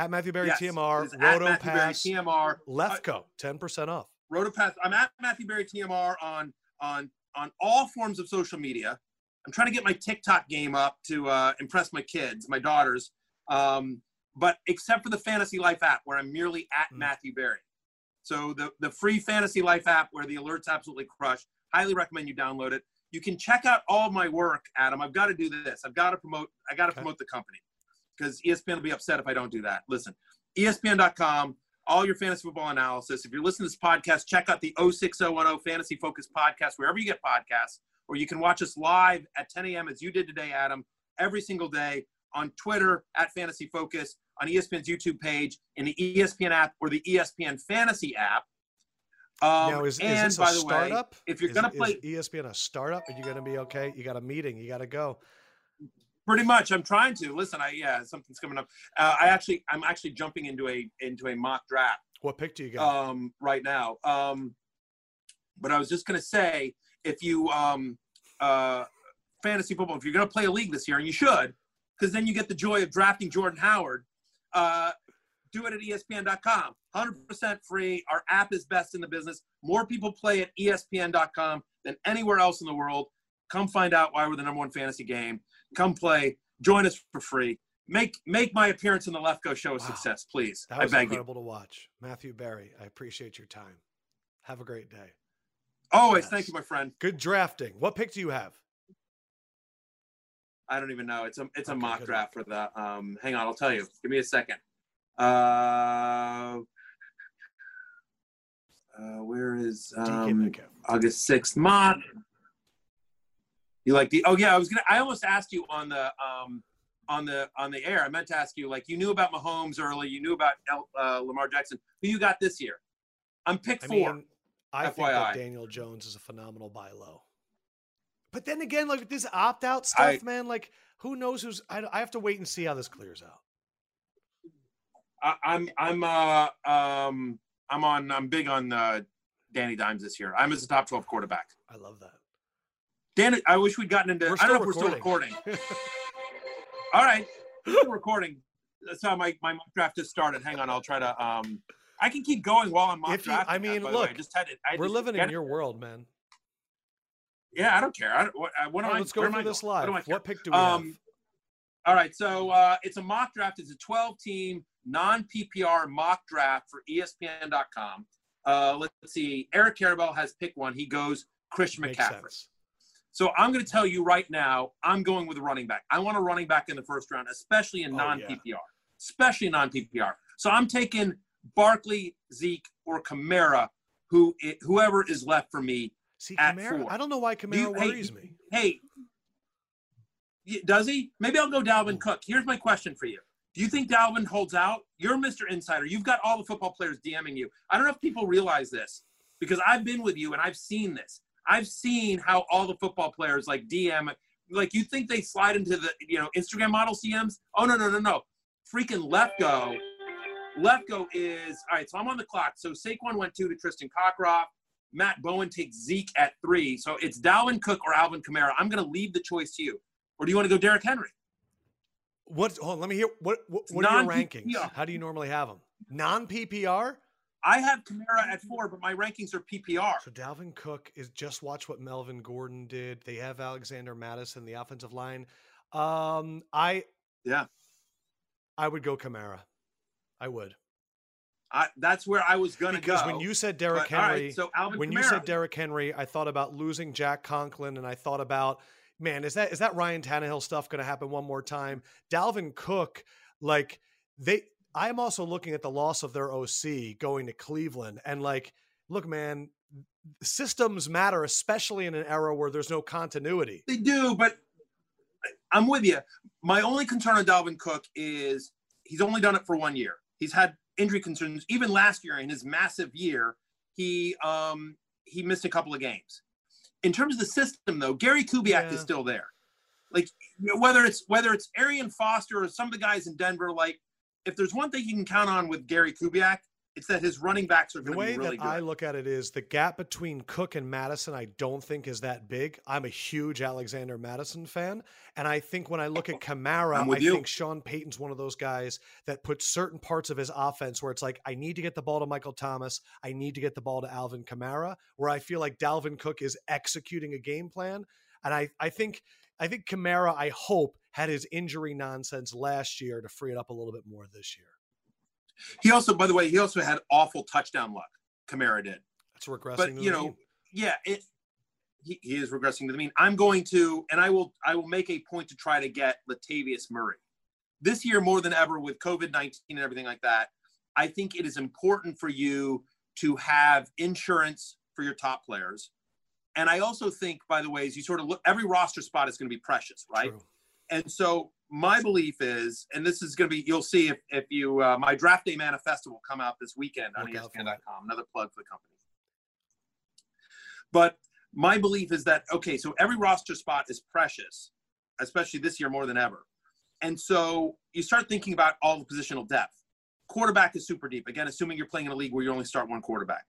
A: At Matthew Berry yes, TMR, Roto Pass, TMR, Lefkoe, ten percent off.
B: Roto Pass. I'm at Matthew Berry TMR on on on all forms of social media. I'm trying to get my TikTok game up to uh, impress my kids, my daughters. Um, but except for the Fantasy Life app, where I'm merely at mm. Matthew Berry. So the the free Fantasy Life app, where the alerts absolutely crush. Highly recommend you download it. You can check out all my work, Adam. I've got to do this. I've got to promote. I got to okay. promote the company because ESPN will be upset if I don't do that. Listen, ESPN.com, all your fantasy football analysis. If you're listening to this podcast, check out the 06010 Fantasy Focus podcast, wherever you get podcasts, or you can watch us live at 10 a.m. as you did today, Adam, every single day on Twitter at Fantasy Focus, on ESPN's YouTube page, in the ESPN app or the ESPN Fantasy app.
A: Um, now, is, and is this by a the startup? Way,
B: if you're going to play
A: ESPN a startup, are you going to be okay? You got a meeting, you got to go.
B: Pretty much, I'm trying to listen. I yeah, something's coming up. Uh, I actually, I'm actually jumping into a into a mock draft.
A: What pick do you got?
B: Um, right now. Um, but I was just gonna say, if you um, uh, fantasy football, if you're gonna play a league this year, and you should, because then you get the joy of drafting Jordan Howard. Uh, do it at ESPN.com. 100% free. Our app is best in the business. More people play at ESPN.com than anywhere else in the world. Come find out why we're the number one fantasy game come play, join us for free. Make make my appearance in the Lefkoe show a wow. success, please.
A: That was
B: I beg
A: incredible
B: you.
A: to watch. Matthew Berry. I appreciate your time. Have a great day.
B: Always, yes. thank you, my friend.
A: Good drafting. What pick do you have?
B: I don't even know. It's a it's a okay, mock draft for the. Um, hang on, I'll tell you. Give me a second. Uh, uh, where is um, August sixth mock? You like the? Oh yeah, I was gonna. I almost asked you on the um, on the on the air. I meant to ask you like you knew about Mahomes early. You knew about uh, Lamar Jackson. Who you got this year? I'm pick four. I, mean,
A: I think that Daniel Jones is a phenomenal buy low. But then again, like this opt out stuff, I, man. Like who knows who's? I, I have to wait and see how this clears out.
B: I, am I'm uh um I'm on I'm big on uh, Danny Dimes this year. I'm as a top twelve quarterback.
A: I love that.
B: Dan, I wish we'd gotten into. I don't know if we're still recording. All right, we're recording. That's how my my mock draft just started. Hang on, I'll try to. Um, I can keep going while I'm mock if you,
A: I mean, that, look, I just had it. I we're living in your world, man.
B: Yeah, I don't care. I don't, what, uh, what
A: am
B: right,
A: I? Let's go through this live. What, what, pick do we
B: um,
A: have?
B: All right, so uh, it's a mock draft. It's a 12 team non PPR mock draft for ESPN.com. Uh, let's see. Eric Karabell has picked one. He goes Christian McCaffrey. Sense. So I'm going to tell you right now, I'm going with a running back. I want a running back in the first round, especially in oh, non PPR, yeah. especially non PPR. So I'm taking Barkley, Zeke, or Kamara, who whoever is left for me
A: See,
B: at
A: Kamara,
B: four.
A: I don't know why Kamara you, worries
B: hey,
A: me.
B: Hey, Does he? Maybe I'll go Dalvin Cook. Here's my question for you. Do you think Dalvin holds out? You're Mr. Insider. You've got all the football players DMing you. I don't know if people realize this because I've been with you and I've seen this. I've seen how all the football players like DM, like you think they slide into the you know Instagram model CMs? Oh no no no no, freaking Lefkoe. Left go is all right. So I'm on the clock. So Saquon went two to Tristan Cockcroft. Matt Bowen takes Zeke at three. So it's Dalvin Cook or Alvin Kamara. I'm going to leave the choice to you. Or do you want to go Derrick Henry?
A: What? Hold on, let me hear. What? What, what are your rankings? How do you normally have them? Non PPR.
B: I have Kamara at four, but my rankings are PPR.
A: So Dalvin Cook is just watch what Melvin Gordon did. They have Alexander Mattison, the offensive line. Um, I
B: yeah,
A: I would go Kamara. I would.
B: I, that's where I was gonna go.
A: because when you said Derrick Henry, right, so Alvin when Kamara. you said Derrick Henry, I thought about losing Jack Conklin, and I thought about man, is that is that Ryan Tannehill stuff going to happen one more time? Dalvin Cook, like they, I'm also looking at the loss of their OC going to Cleveland, and like, look, man, systems matter, especially in an era where there's no continuity.
B: They do, but I'm with you. My only concern on Dalvin Cook is he's only done it for one year. He's had injury concerns. Even last year, in his massive year, he um, he missed a couple of games in terms of the system, though, Gary Kubiak yeah. is still there. Like whether it's whether it's Arian Foster or some of the guys in Denver, like if there's one thing you can count on with Gary Kubiak, it's that his running backs are going to be really
A: that I look at it is the gap between Cook and Mattison, I don't think is that big. I'm a huge Alexander Mattison fan, and I think when I look at Kamara, I you. think Sean Payton's one of those guys that puts certain parts of his offense where it's like I need to get the ball to Michael Thomas, I need to get the ball to Alvin Kamara. Where I feel like Dalvin Cook is executing a game plan, and I I think I think Kamara, I hope, had his injury nonsense last year to free it up a little bit more this year.
B: He also, by the way, he also had awful touchdown luck. Kamara did.
A: That's regressing.
B: But you know, mean. yeah, it, he, he is regressing to the mean. I'm going to, and I will, I will make a point to try to get Latavius Murray this year more than ever with COVID 19 and everything like that. I think it is important for you to have insurance for your top players. And I also think, by the way, as you sort of look, every roster spot is going to be precious, right? True. And so my belief is, and this is going to be, you'll see if, if you, uh, my draft day manifesto will come out this weekend on ESPN.com. Another plug for the company. But my belief is that, okay, so every roster spot is precious, especially this year more than ever. And so you start thinking about all the positional depth. Quarterback is super deep. Again, assuming you're playing in a league where you only start one quarterback.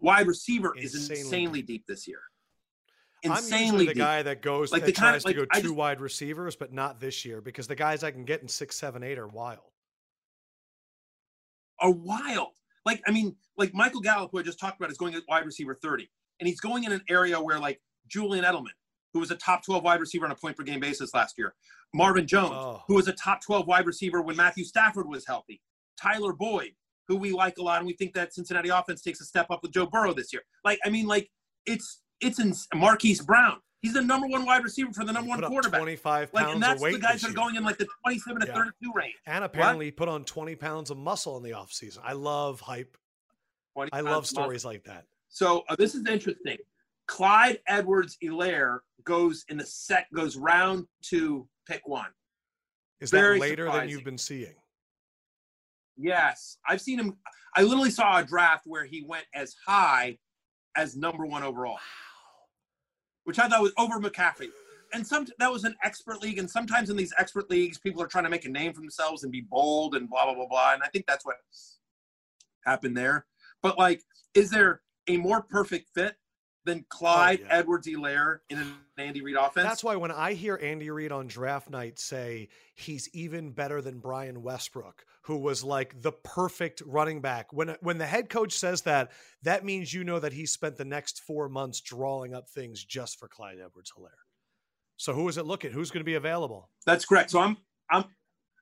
B: Wide receiver insanely is insanely deep this year
A: insanely I'm usually the deep. guy that goes like that tries kind of, like, to go two just, wide receivers, but not this year because the guys I can get in six, seven, eight are wild.
B: Are wild. Like I mean, like Michael Gallup, who I just talked about, is going at wide receiver thirty, and he's going in an area where like Julian Edelman, who was a top twelve wide receiver on a point per game basis last year, Marvin Jones, oh. who was a top twelve wide receiver when Matthew Stafford was healthy, Tyler Boyd, who we like a lot, and we think that Cincinnati offense takes a step up with Joe Burrow this year. Like I mean, like it's it's in Marquise Brown. He's the number one wide receiver for the number one quarterback.
A: 25 pounds
B: like, and that's
A: the
B: guys that are going in like the 27 to yeah. 32 range.
A: And apparently what? put on 20 pounds of muscle in the offseason. I love hype. I love stories muscle. like that.
B: So uh, this is interesting. Clyde Edwards Helaire goes in the set goes round to pick one.
A: Is Very that later surprising. than you've been seeing?
B: Yes. I've seen him. I literally saw a draft where he went as high as number one overall which I thought was over McCaffrey. And some that was an expert league, and sometimes in these expert leagues, people are trying to make a name for themselves and be bold and blah blah blah blah. And I think that's what happened there. But like, is there a more perfect fit than oh, Clyde oh, yeah. Edwards Helaire in an Andy Reid offense?
A: That's why when I hear Andy Reid on draft night say he's even better than Brian Westbrook, who was like the perfect running back. When when the head coach says that, that means you know that he spent the next four months drawing up things just for Clyde Edwards Helaire. So who is it looking? Who's going to be available?
B: That's correct. So I'm I'm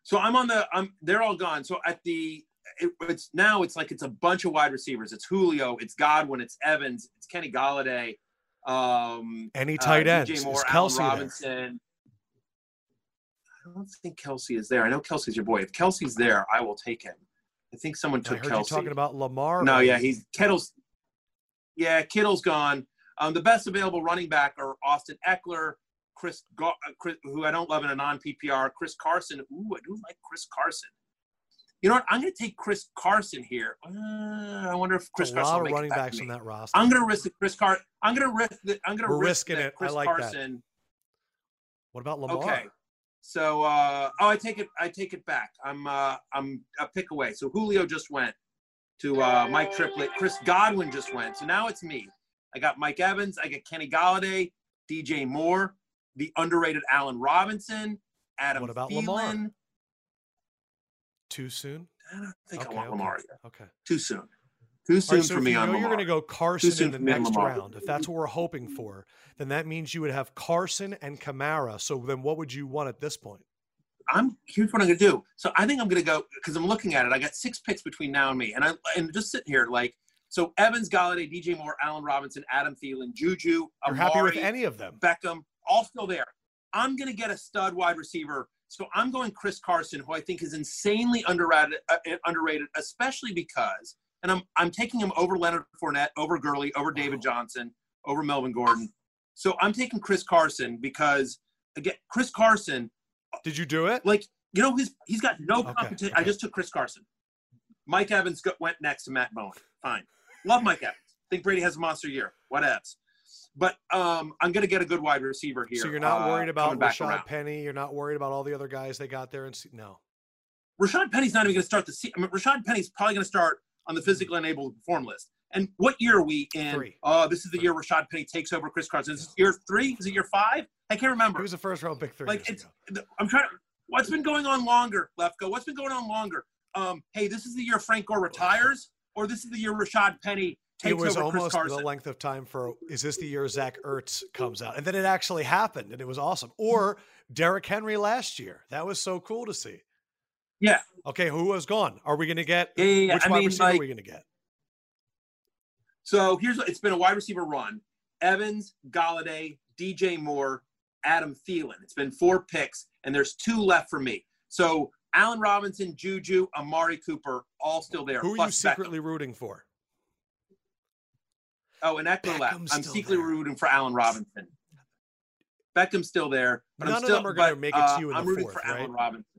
B: so I'm on the I'm they're all gone. So at the it, it's now it's like it's a bunch of wide receivers. It's Julio, it's Godwin, it's Evans, it's Kenny Golladay, um,
A: any uh, tight uh, ends, Moore, Kelce Robinson. There?
B: I don't think Kelce is there. I know Kelce's your boy. If Kelce's there, I will take him. I think someone took I heard Kelce.
A: You talking about Lamar?
B: No, yeah, he's Kittle's. Yeah, Kittle's gone. Um, the best available running back are Austin Ekeler, Chris, uh, Chris, who I don't love in a non PPR, Chris Carson. Ooh, I do like Chris Carson. You know what? I'm going to take Chris Carson here. Uh, I wonder if Chris
A: a
B: Carson.
A: lot
B: will
A: of running
B: back
A: backs on that roster.
B: I'm going to risk it, Chris Car. I'm going to risk. The, I'm going to risk
A: risking
B: that
A: it. I
B: Chris
A: like that.
B: Carson.
A: what about Lamar?
B: Okay. So, uh, oh, I take it. I take it back. I'm. Uh, I'm a pick away. So Julio just went to uh, Mike Triplett. Chris Godwin just went. So now it's me. I got Mike Evans. I got Kenny Golladay, DJ Moore, the underrated Allen Robinson, Adam
A: What about
B: Thielen.
A: Lamar? Too soon?
B: I don't think
A: Okay,
B: I want
A: okay.
B: Lamar yet.
A: Okay.
B: Too soon. Too soon
A: right, so
B: for me
A: you
B: on
A: know you're going to go Carson in the
B: for me on
A: next
B: Lamar.
A: round, if that's what we're hoping for, then that means you would have Carson and Kamara. So then what would you want at this point?
B: I'm here's what I'm gonna do. So I think I'm gonna go because I'm looking at it. I got six picks between now and me, and I and just sitting here like so Evans, Golladay, DJ Moore, Allen Robinson, Adam Thielen, Juju,
A: You're
B: Amari,
A: happy with any of them?
B: Beckham, all still there. I'm gonna get a stud wide receiver. So I'm going Chris Carson, who I think is insanely underrated, uh, underrated, especially because, and I'm I'm taking him over Leonard Fournette, over Gurley, over David Johnson, over Melvin Gordon. So I'm taking Chris Carson because again, Chris Carson
A: Did you do it?
B: like you know his he's got no
A: Okay,
B: competition. I just took Chris Carson. Mike Evans go, went next to Matt Bowen. Fine, love Mike Evans. Think Brady has a monster year. Whatevs. But um, I'm gonna get a good wide receiver here.
A: So you're not
B: uh,
A: worried about Rashad
B: around.
A: Penny. You're not worried about all the other guys they got there. And see- no,
B: Rashad Penny's not even gonna start the season. I mean, Rashad Penny's probably gonna start on the physically unable to perform list. And what year are we in?
A: Three.
B: Oh, this is the year Rashad Penny takes over Chris Carson. Is it year three? Is it year five? I can't remember.
A: he was a first round pick three
B: like it's
A: ago.
B: i'm trying to what's been going on longer lefkoe what's been going on longer um hey this is the year frank gore retires or this is the year rashad penny
A: It
B: takes
A: was
B: over chris
A: almost the length of time for is this the year Zach Ertz comes out? And then it actually happened and it was awesome. Or Derrick Henry last year. That was so cool to see.
B: Yeah
A: Okay, who was gone? Are we going to get
B: yeah, yeah, yeah.
A: which
B: i
A: wide
B: mean
A: receiver are we going to get?
B: so here's it's been a wide receiver run evans golladay dj moore adam Thielen. it's been four picks and there's two left for me so allen robinson juju amari cooper all still there
A: Who are you
B: plus Beckham.
A: secretly rooting for?
B: Oh, and Ekeler left. I'm secretly
A: there.
B: rooting for Allen Robinson. Beckham's still there, but
A: None
B: I'm
A: of
B: still,
A: them are gonna make it to
B: uh,
A: you in
B: I'm
A: the
B: rooting
A: fourth,
B: for Allen? Robinson.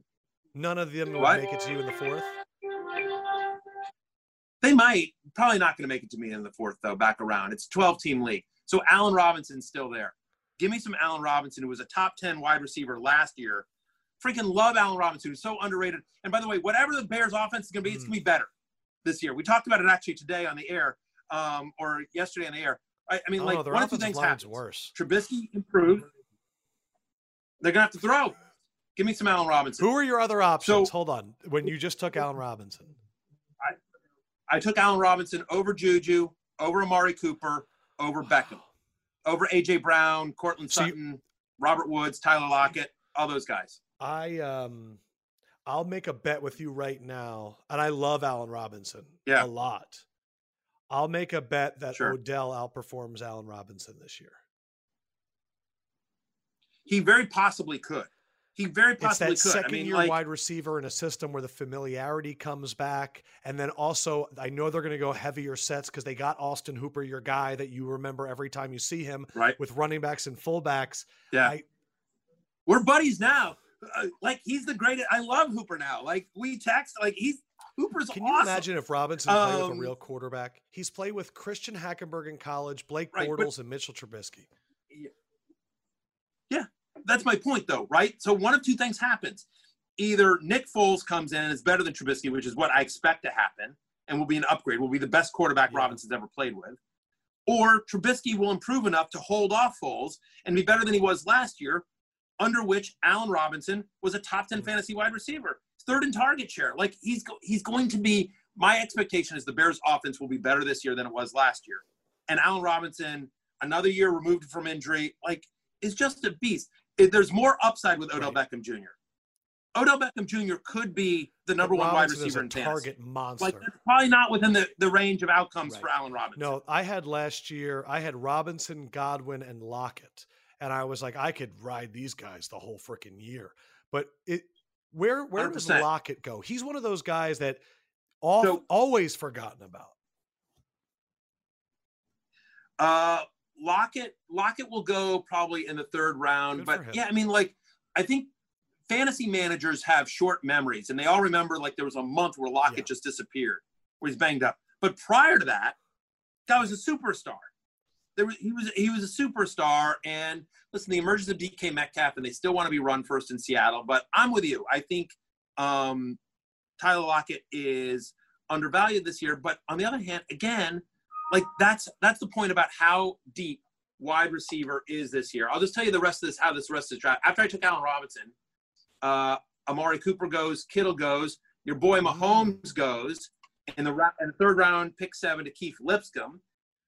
A: None of them would
B: What?
A: make it to you in the fourth.
B: They might, probably not going to make it to me in the fourth though. Back around, it's 12 team league, so Allen Robinson's still there. Give me some Allen Robinson, who was a top 10 wide receiver last year. Freaking love Allen Robinson, who's so underrated. And by the way, whatever the Bears' offense is going to be, it's going to be better this year. We talked about it actually today on the air, um, or yesterday on the air. I, I mean,
A: Oh,
B: like one of two things happens.
A: worse.
B: Trubisky improved. They're gonna have to throw. Give me some Allen Robinson.
A: Who are your other options?
B: So-
A: Hold on. When you just took Allen Robinson,
B: I took Allen Robinson over Juju, over Amari Cooper, over Beckham, over AJ Brown, Courtland
A: So you-
B: Sutton, Robert Woods, Tyler Lockett, all those guys.
A: I um, I'll make a bet with you right now, and I love Allen Robinson
B: Yeah.
A: a lot. I'll make a bet that
B: Sure.
A: Odell outperforms Allen Robinson this year.
B: He very possibly could. He very
A: It's that
B: could.
A: second
B: I mean,
A: year
B: like,
A: wide receiver in a system where the familiarity comes back. And then also, I know they're going to go heavier sets because they got Austin Hooper, your guy that you remember every time you see him
B: right?
A: with running backs and fullbacks.
B: Yeah,
A: I-
B: we're buddies now. Uh, like he's the greatest. I love Hooper now. Like we text. Like he's Hooper's
A: Can you
B: awesome.
A: imagine if Robinson played with a
B: Um,
A: real quarterback? He's played with Christian Hackenberg in college, Blake
B: Right, but-
A: Bortles, and Mitchell Trubisky.
B: That's my point though, right? So one of two things happens. Either Nick Foles comes in and is better than Trubisky, which is what I expect to happen, and will be an upgrade, will be the best quarterback
A: Yeah.
B: Robinson's ever played with. Or Trubisky will improve enough to hold off Foles and be better than he was last year, under which Allen Robinson was a top 10
A: Mhm.
B: fantasy wide receiver. Third in target share. Like he's go- he's going to be my expectation is the Bears offense will be better this year than it was last year. And Allen Robinson, another year removed from injury, like is just a beast. It- There's more upside with Odell Beckham Jr. Odell Beckham Jr. could be the number one wide receiver in fantasy.
A: target monster.
B: Like that's probably not within the, the range of outcomes
A: Right.
B: for Allen Robinson.
A: No, I had last year, I had Robinson, Godwin, and Lockett. And I was like, I could ride these guys the whole freaking year. But it where where does
B: 100%.
A: Lockett go? He's one of those guys that all,
B: So-
A: always forgotten about.
B: Uh, Lockett, Lockett will go probably in the third round.
A: Good
B: but yeah, I mean, like, I think fantasy managers have short memories, and they all remember like there was a month where Lockett
A: Yeah.
B: just disappeared, where he's banged up. But prior to that, guy was a superstar. There was, he was he was a superstar. And listen, the emergence of DK Metcalf, and they still want to be run first in Seattle. But I'm with you. I think um, Tyler Lockett is undervalued this year. But on the other hand, again, like that's that's the point about how deep wide receiver is this year. I'll just tell you the rest of this how this rest of this draft. After I took Allen Robinson, uh, Amari Cooper goes, Kittle goes, your boy Mahomes goes in the ra- in the third round, pick seven to Keith Lipscomb,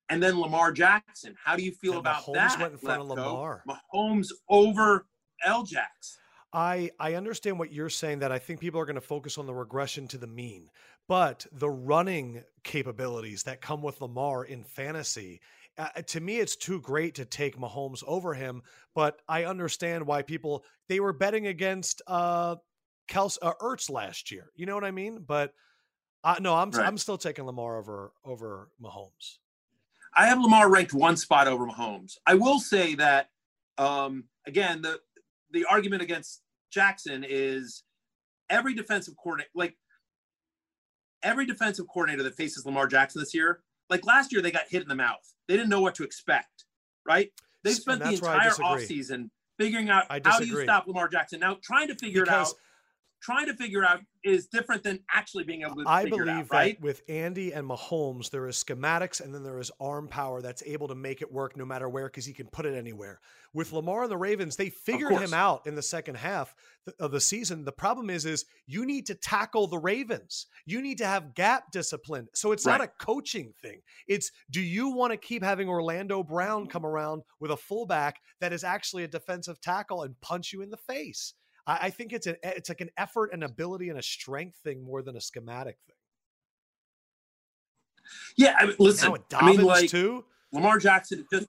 B: and then Lamar Jackson. How do you feel
A: And
B: about
A: Mahomes
B: that?
A: went in front of? Lamar.
B: Mahomes over L-Jax.
A: I I understand what you're saying that I think people are going to focus on the regression to the mean, but the running capabilities that come with Lamar in fantasy, uh, to me, it's too great to take Mahomes over him. But I understand why people they were betting against uh, Kels uh, Ertz last year. You know what I mean? But uh, no, I'm
B: Right.
A: I'm still taking Lamar over over Mahomes.
B: I have Lamar ranked one spot over Mahomes. I will say that um, again, the the argument against Jackson is every defensive coordinator, like every defensive coordinator that faces Lamar Jackson this year, like last year, they got hit in the mouth. They didn't know what to expect, right?
A: And
B: spent the
A: that's where I
B: entire offseason figuring out how do you stop Lamar Jackson. Now, trying to figure
A: Because-
B: it out, trying to figure out is different than actually being able to
A: I
B: figure
A: believe
B: it out, right?
A: that with Andy and Mahomes, there is schematics and then there is arm power that's able to make it work no matter where because he can put it anywhere. With Lamar and the Ravens, they figured him out in the second half of the season. The problem is, is you need to tackle the Ravens. You need to have gap discipline. So it's not a coaching thing. It's do you want to keep having Orlando Brown come around with a fullback that is actually a defensive tackle and punch you in the face? I, I think it's an it's like an effort and ability and a strength thing more than a schematic thing.
B: Yeah, I mean, listen, I mean, like
A: too.
B: Lamar Jackson is just,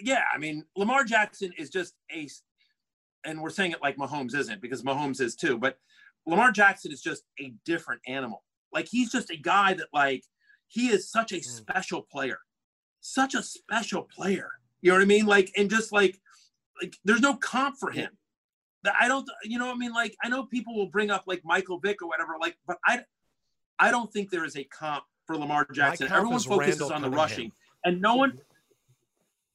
B: yeah, I mean, Lamar Jackson is just a, and we're saying it like Mahomes isn't because Mahomes is too, but Lamar Jackson is just a different animal. Like he's just a guy that like he is such a
A: Mm.
B: special player, such a special player. You know what I mean? Like and just like like there's no comp for him. I don't, you know, what I mean, like I know people will bring up like Michael Vick or whatever, like, but I, I don't think there is a comp for Lamar Jackson. Everyone focuses
A: Randall
B: on the rushing, and no one,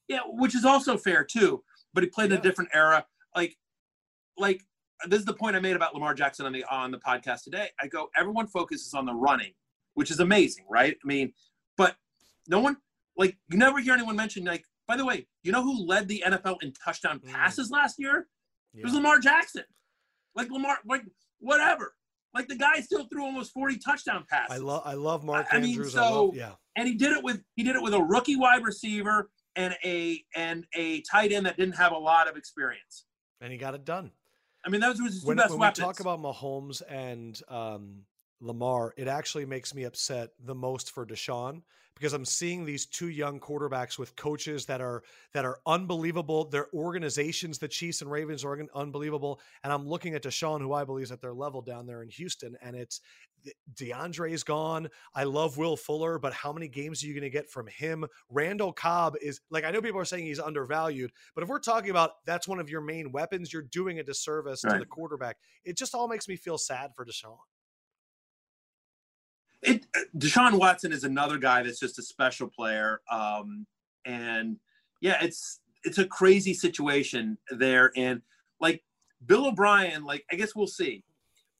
B: yeah, which is also fair too. But he played in a different era. Like, like this is the point I made about Lamar Jackson on the on the podcast today. I go, everyone focuses on the running, which is amazing, right? I mean, but no one like you never hear anyone mention like. By the way, you know who led the NFL in touchdown
A: Mm.
B: passes last year? It was Lamar Jackson. Like Lamar, like whatever. Like the guy still threw almost 40 touchdown passes.
A: I love I love Mark
B: I mean,
A: Andrews. I love,
B: so-
A: yeah.
B: and he did it with he did it with a rookie wide receiver and a and a tight end that didn't have a lot of experience.
A: And he got it done.
B: I mean, those were his two
A: When,
B: best
A: when we talk about Mahomes and um, Lamar, it actually makes me upset the most for Deshaun because I'm seeing these two young quarterbacks with coaches that are that are unbelievable. Their organizations, the Chiefs and Ravens, are unbelievable. And I'm looking at Deshaun, who I believe is at their level down there in Houston, and it's DeAndre's gone. I love Will Fuller, but how many games are you going to get from him? Randall Cobb is like I know people are saying he's undervalued, but if we're talking about that's one of your main weapons, you're doing a disservice to the quarterback. It just all makes me feel sad for Deshaun.
B: It, Deshaun Watson is another guy that's just a special player. Um, and yeah, it's it's a crazy situation there. And like Bill O'Brien, like I guess we'll see.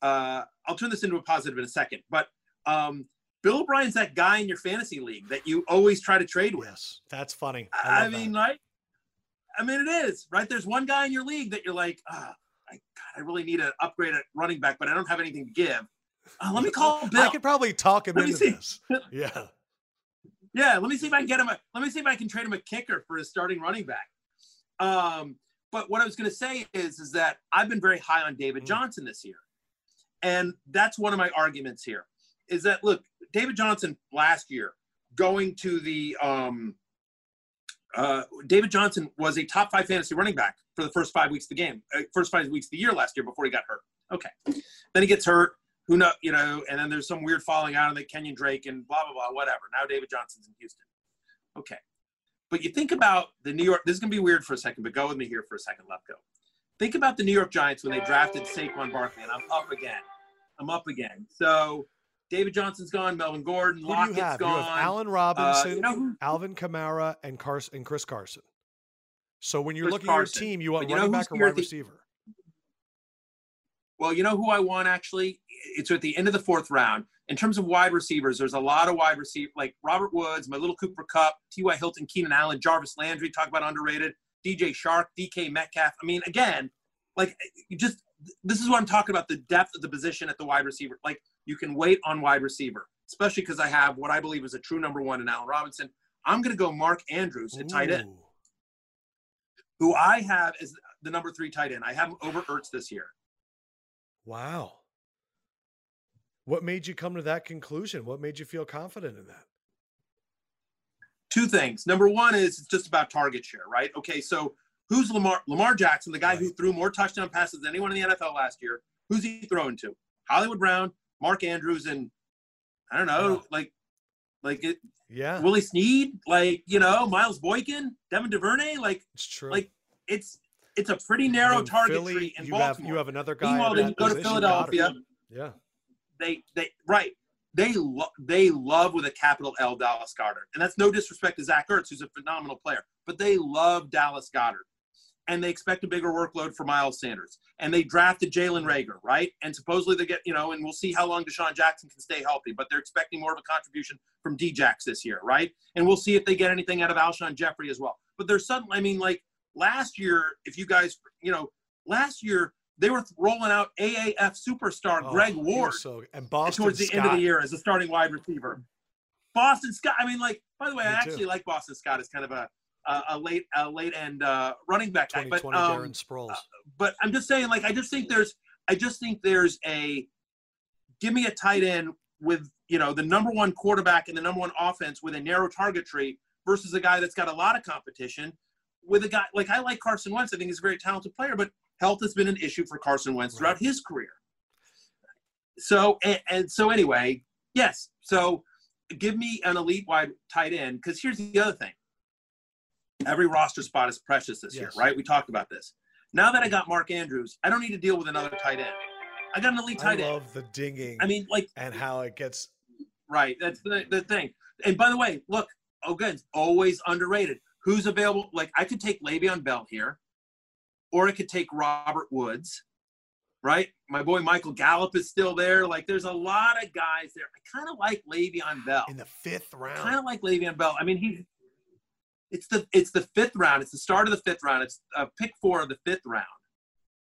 B: Uh, I'll turn this into a positive in a second, but um, Bill O'Brien's that guy in your fantasy league that you always try to trade with.
A: Yes, that's funny.
B: I,
A: I,
B: mean,
A: that.
B: like, I mean, it is right. There's one guy in your league that you're like, ah, I, God, I really need to upgrade at running back, but I don't have anything to give. Uh, let me call Bill.
A: I could probably talk him
B: Let
A: into this. Yeah,
B: Yeah, let me see if I can get him. A, let me see if I can trade him a kicker for his starting running back. Um, but what I was going to say is, is that I've been very high on David
A: Mm.
B: Johnson this year, and that's one of my arguments here. Is that look, David Johnson last year going to the um, uh, David Johnson was a top five fantasy running back for the first five weeks of the game, uh, first five weeks of the year last year before he got hurt. Okay, then he gets hurt. Who know, you know, and then there's some weird falling out of the Kenyan Drake and blah blah blah, whatever. Now David Johnson's in Houston. Okay, But you think about the New York. This is gonna be weird for a second, but go with me here for a second, Lefkoe. Think about the New York Giants when they drafted Saquon Barkley, and I'm up again. I'm up again. So David Johnson's gone, Melvin Gordon, Lockett's
A: you have?
B: gone.
A: You have Allen
B: Uh,
A: Robinson,
B: you know
A: Alvin Kamara, and Carson and Chris Carson. So when you're
B: Chris
A: looking
B: Carson.
A: at your team, you want
B: you
A: running back or wide
B: the-
A: receiver.
B: Well, you know who I want actually? It's at the end of the fourth round. In terms of wide receivers, there's a lot of wide receiver like Robert Woods, my little Cooper Kupp, T.Y. Hilton, Keenan Allen, Jarvis Landry, talk about underrated, DJ Chark, DK Metcalf. I mean, again, like you just this is what I'm talking about the depth of the position at the wide receiver. Like you can wait on wide receiver, especially because I have what I believe is a true number one in Allen Robinson. I'm going to go Mark Andrews at tight end, who I have as the number three tight end. I have him over Ertz this year.
A: Wow. What made you come to that conclusion? What made you feel confident in that?
B: two things. Number one is it's just about target share, right? Okay, so who's Lamar Lamar Jackson, the guy who threw more touchdown passes than anyone in the NFL last year? Who's he throwing to? Hollywood Brown, Mark Andrews, and I don't know, like like it,
A: Yeah,
B: Willie Snead, like you know, Miles Boykin, Devin DuVernay, like
A: it's true.
B: like it's it's a pretty narrow
A: then
B: target
A: Philly,
B: tree in
A: you
B: Baltimore.
A: have you have another guy.
B: Meanwhile,
A: at
B: then
A: that
B: you go to Philadelphia.
A: Yeah,
B: they they right they lo- they love with a capital L Dallas Goedert, and that's no disrespect to Zach Ertz, who's a phenomenal player, but they love Dallas Goedert, and they expect a bigger workload for Miles Sanders, and they drafted Jalen Reagor, right? And supposedly they get you know, and we'll see how long DeSean Jackson can stay healthy, but they're expecting more of a contribution from Djax this year, right? And we'll see if they get anything out of Alshon Jeffery as well. But there's something, I mean, like last year, if you guys, you know, last year they were rolling out AAF superstar
A: Oh,
B: Greg Ward
A: So and Boston
B: towards the end of the year as a starting wide receiver. Boston Scott. I mean, like by the way,
A: Me
B: I
A: too.
B: actually like Boston Scott as kind of a a, a late a late end uh, running back guy. But um,
A: Darren Sproles.
B: but I'm just saying, like I just think there's I just think there's a give me a tight end with you know the number one quarterback and the number one offense with a narrow target tree versus a guy that's got a lot of competition with a guy like I like Carson Wentz. I think he's a very talented player, but health has been an issue for Carson Wentz throughout his career. So and, and so anyway, yes. So give me an elite wide tight end because here's the other thing. Every roster spot is precious this year, right? We talked about this. Now that I got Mark Andrews, I don't need to deal with another tight end. I got an elite tight end.
A: I love the dinging
B: I mean, like,
A: and how it gets.
B: right? That's the, the thing. And by the way, look, it's always underrated. Who's available? Like, I could take Le'Veon Bell here, or I could take Robert Woods, right? My boy Michael Gallup is still there. Like, there's a lot of guys there. I kind of like Le'Veon Bell.
A: in the fifth round.
B: kind of like Le'Veon Bell. I mean, he. It's the it's the fifth round. It's the start of the fifth round. It's uh, pick four of the fifth round.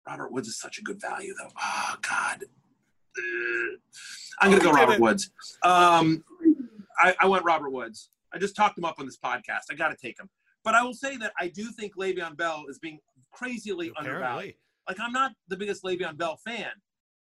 B: Robert Woods is such a good value, though. Oh God, Uh, I'm gonna
A: Oh,
B: go Robert
A: it.
B: Woods. Um, I, I went Robert Woods. I just talked him up on this podcast. I got to take him. But I will say that I do think Le'Veon Bell is being crazily undervalued. Like I'm not the biggest Le'Veon Bell fan,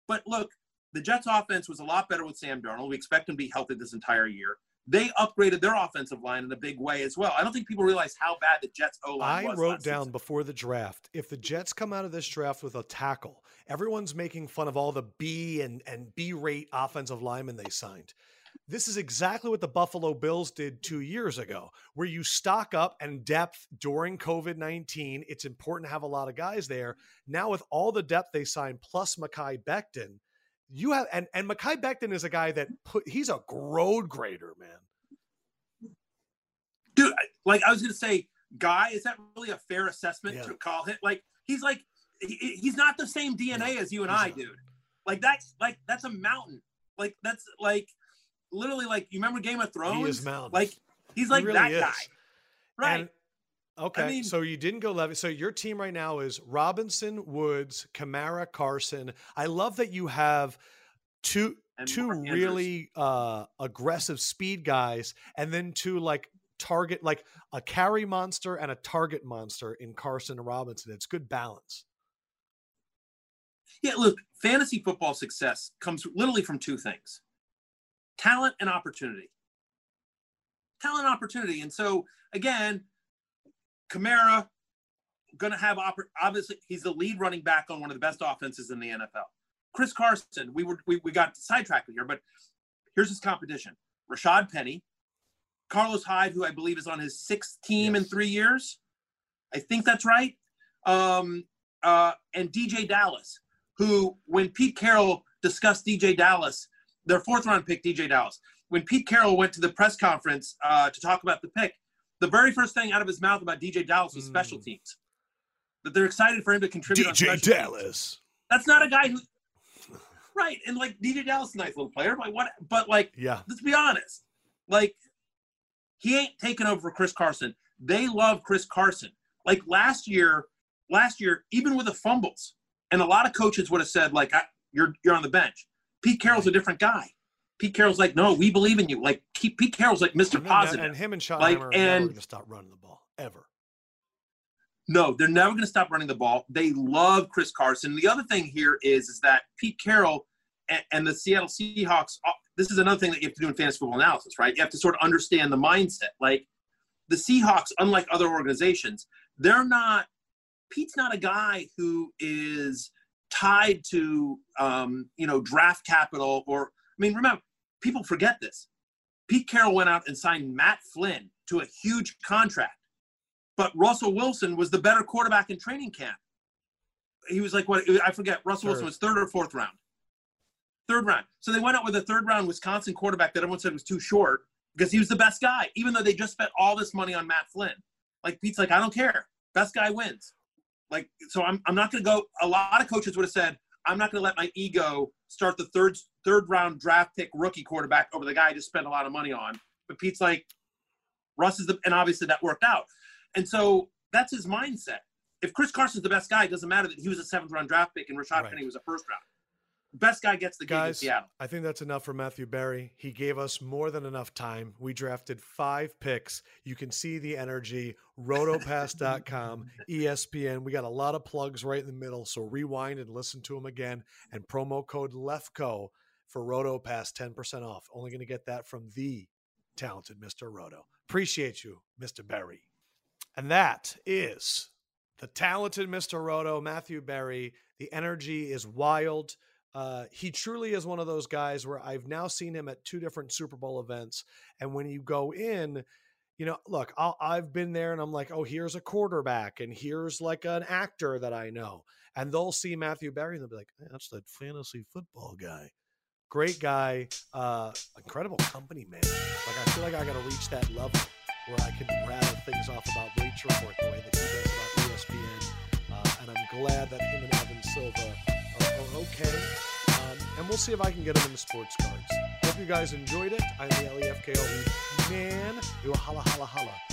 B: but look, the Jets' offense was a lot better with Sam Darnold. We expect him to be healthy this entire year. They upgraded their offensive line in a big way as well. I don't think people realize how bad the Jets' O line
A: I
B: was.
A: wrote
B: last
A: down
B: season.
A: before the draft if the Jets come out of this draft with a tackle, everyone's making fun of all the B and, and B rate offensive linemen they signed. This is exactly what the Buffalo Bills did two years ago, where you stock up and depth during COVID 19. It's important to have a lot of guys there. Now, with all the depth they signed, plus Mekhi Becton, you have, and, and Mekhi Becton is a guy that put, he's a road grader, man.
B: dude. Like I was gonna say, guy, is that really a fair assessment
A: Yeah.
B: to call him? Like he's like he- he's not the same DNA
A: No,
B: as you and I,
A: not.
B: dude. Like that's like that's a mountain. Like that's like literally like you remember Game of Thrones?
A: He is mountains.
B: Like he's
A: He
B: like
A: really
B: that
A: is.
B: guy, right?
A: And- okay,
B: mean-
A: so you didn't go Levy. So your team right now is Robinson, Woods, Kamara, Carson. I love that you have two two really uh, aggressive speed guys, and then two like target like a carry monster and a target monster in Carson and Robinson. It's good balance.
B: Yeah, look, fantasy football success comes literally from two things talent and opportunity. Talent and opportunity. And so, again, Kamara, going to have, oppor- obviously, he's the lead running back on one of the best offenses in the NFL. Chris Carson, we, were, we, we got sidetracked here, but here's his competition Rashad Penny, Carlos Hyde, who I believe is on his sixth team
A: Yes.
B: in three years. I think that's right. Um, uh, and DeeJay Dallas, who, when Pete Carroll discussed DeeJay Dallas, their fourth round pick, DeeJay Dallas, when Pete Carroll went to the press conference uh, to talk about the pick, the very first thing out of his mouth about DeeJay Dallas was
A: Mm.
B: special teams. That they're excited for him to contribute. on
A: DJ
B: special teams.
A: Dallas.
B: That's not a guy who, right? And like DeeJay Dallas, is a nice little player, but what? But like
A: Yeah.
B: let's be honest. Like, he ain't taking over for Chris Carson. They love Chris Carson. Like last year, last year, even with the fumbles, and a lot of coaches would have said, like, I, you're you're on the bench. Pete Carroll's a different guy. Pete Carroll's like, no, we believe in you. Like Pete Pete Carroll's like Mr.
A: And,
B: Positive.
A: and him and Schottenheimer
B: Like,
A: are never going to stop running the ball ever.
B: No, they're never going to stop running the ball. They love Chris Carson. The other thing here is is that Pete Carroll and, and the Seattle Seahawks. uh, This is another thing that you have to do in fantasy football analysis, right? You have to sort of understand the mindset. Like the Seahawks, unlike other organizations, they're not. Pete's not a guy who is tied to um, you know draft capital or. I mean, remember, people forget this. Pete Carroll went out and signed Matt Flynn to a huge contract but Russell Wilson was the better quarterback in training camp. He was like what I forget. Russell Wilson was third or fourth round. Third round. So they went out with a third round Wisconsin quarterback that everyone said was too short because he was the best guy, even though they just spent all this money on Matt Flynn. Like Pete's like, I don't care. Best guy wins. Like, so I'm I'm not gonna go. A lot of coaches would have said, I'm not gonna let my ego start the third third round draft pick rookie quarterback over the guy I just spent a lot of money on. But Pete's like, Russ is the and obviously that worked out. And so that's his mindset. If Chris Carson's the best guy, it doesn't matter that he was a seventh round draft pick and Rashad
A: Right.
B: Penny was a first round. Best guy gets the
A: Guys,
B: Seattle.
A: I think that's enough for Matthew Berry. He gave us more than enough time. We drafted five picks. You can see the energy. Rotopass.com, ESPN. We got a lot of plugs right in the middle. So rewind and listen to them again. And promo code LEFKOE for Rotopass 10% off. Only going to get that from the talented Mr. Roto. Appreciate you, Mr. Berry. And that is the talented Mr. Roto, Matthew Berry. The energy is wild. Uh, he truly is one of those guys where I've now seen him at two different Super Bowl events. And when you go in, you know, look, I'll, I've been there and I'm like, oh, here's a quarterback and here's like an actor that I know. And they'll see Matthew Berry and they'll be like, "Hey, that's that fantasy football guy. Great guy, uh, incredible company man. Like, I feel like I got to reach that level where I can rattle things off about Bleacher Report the way that he does about ESPN. Uh, and I'm glad that him and Evan Silva okay. Um, and we'll see if I can get them in the sports cards. Hope you guys enjoyed it. I'm the LEFKOE man. You holla, holla, holla.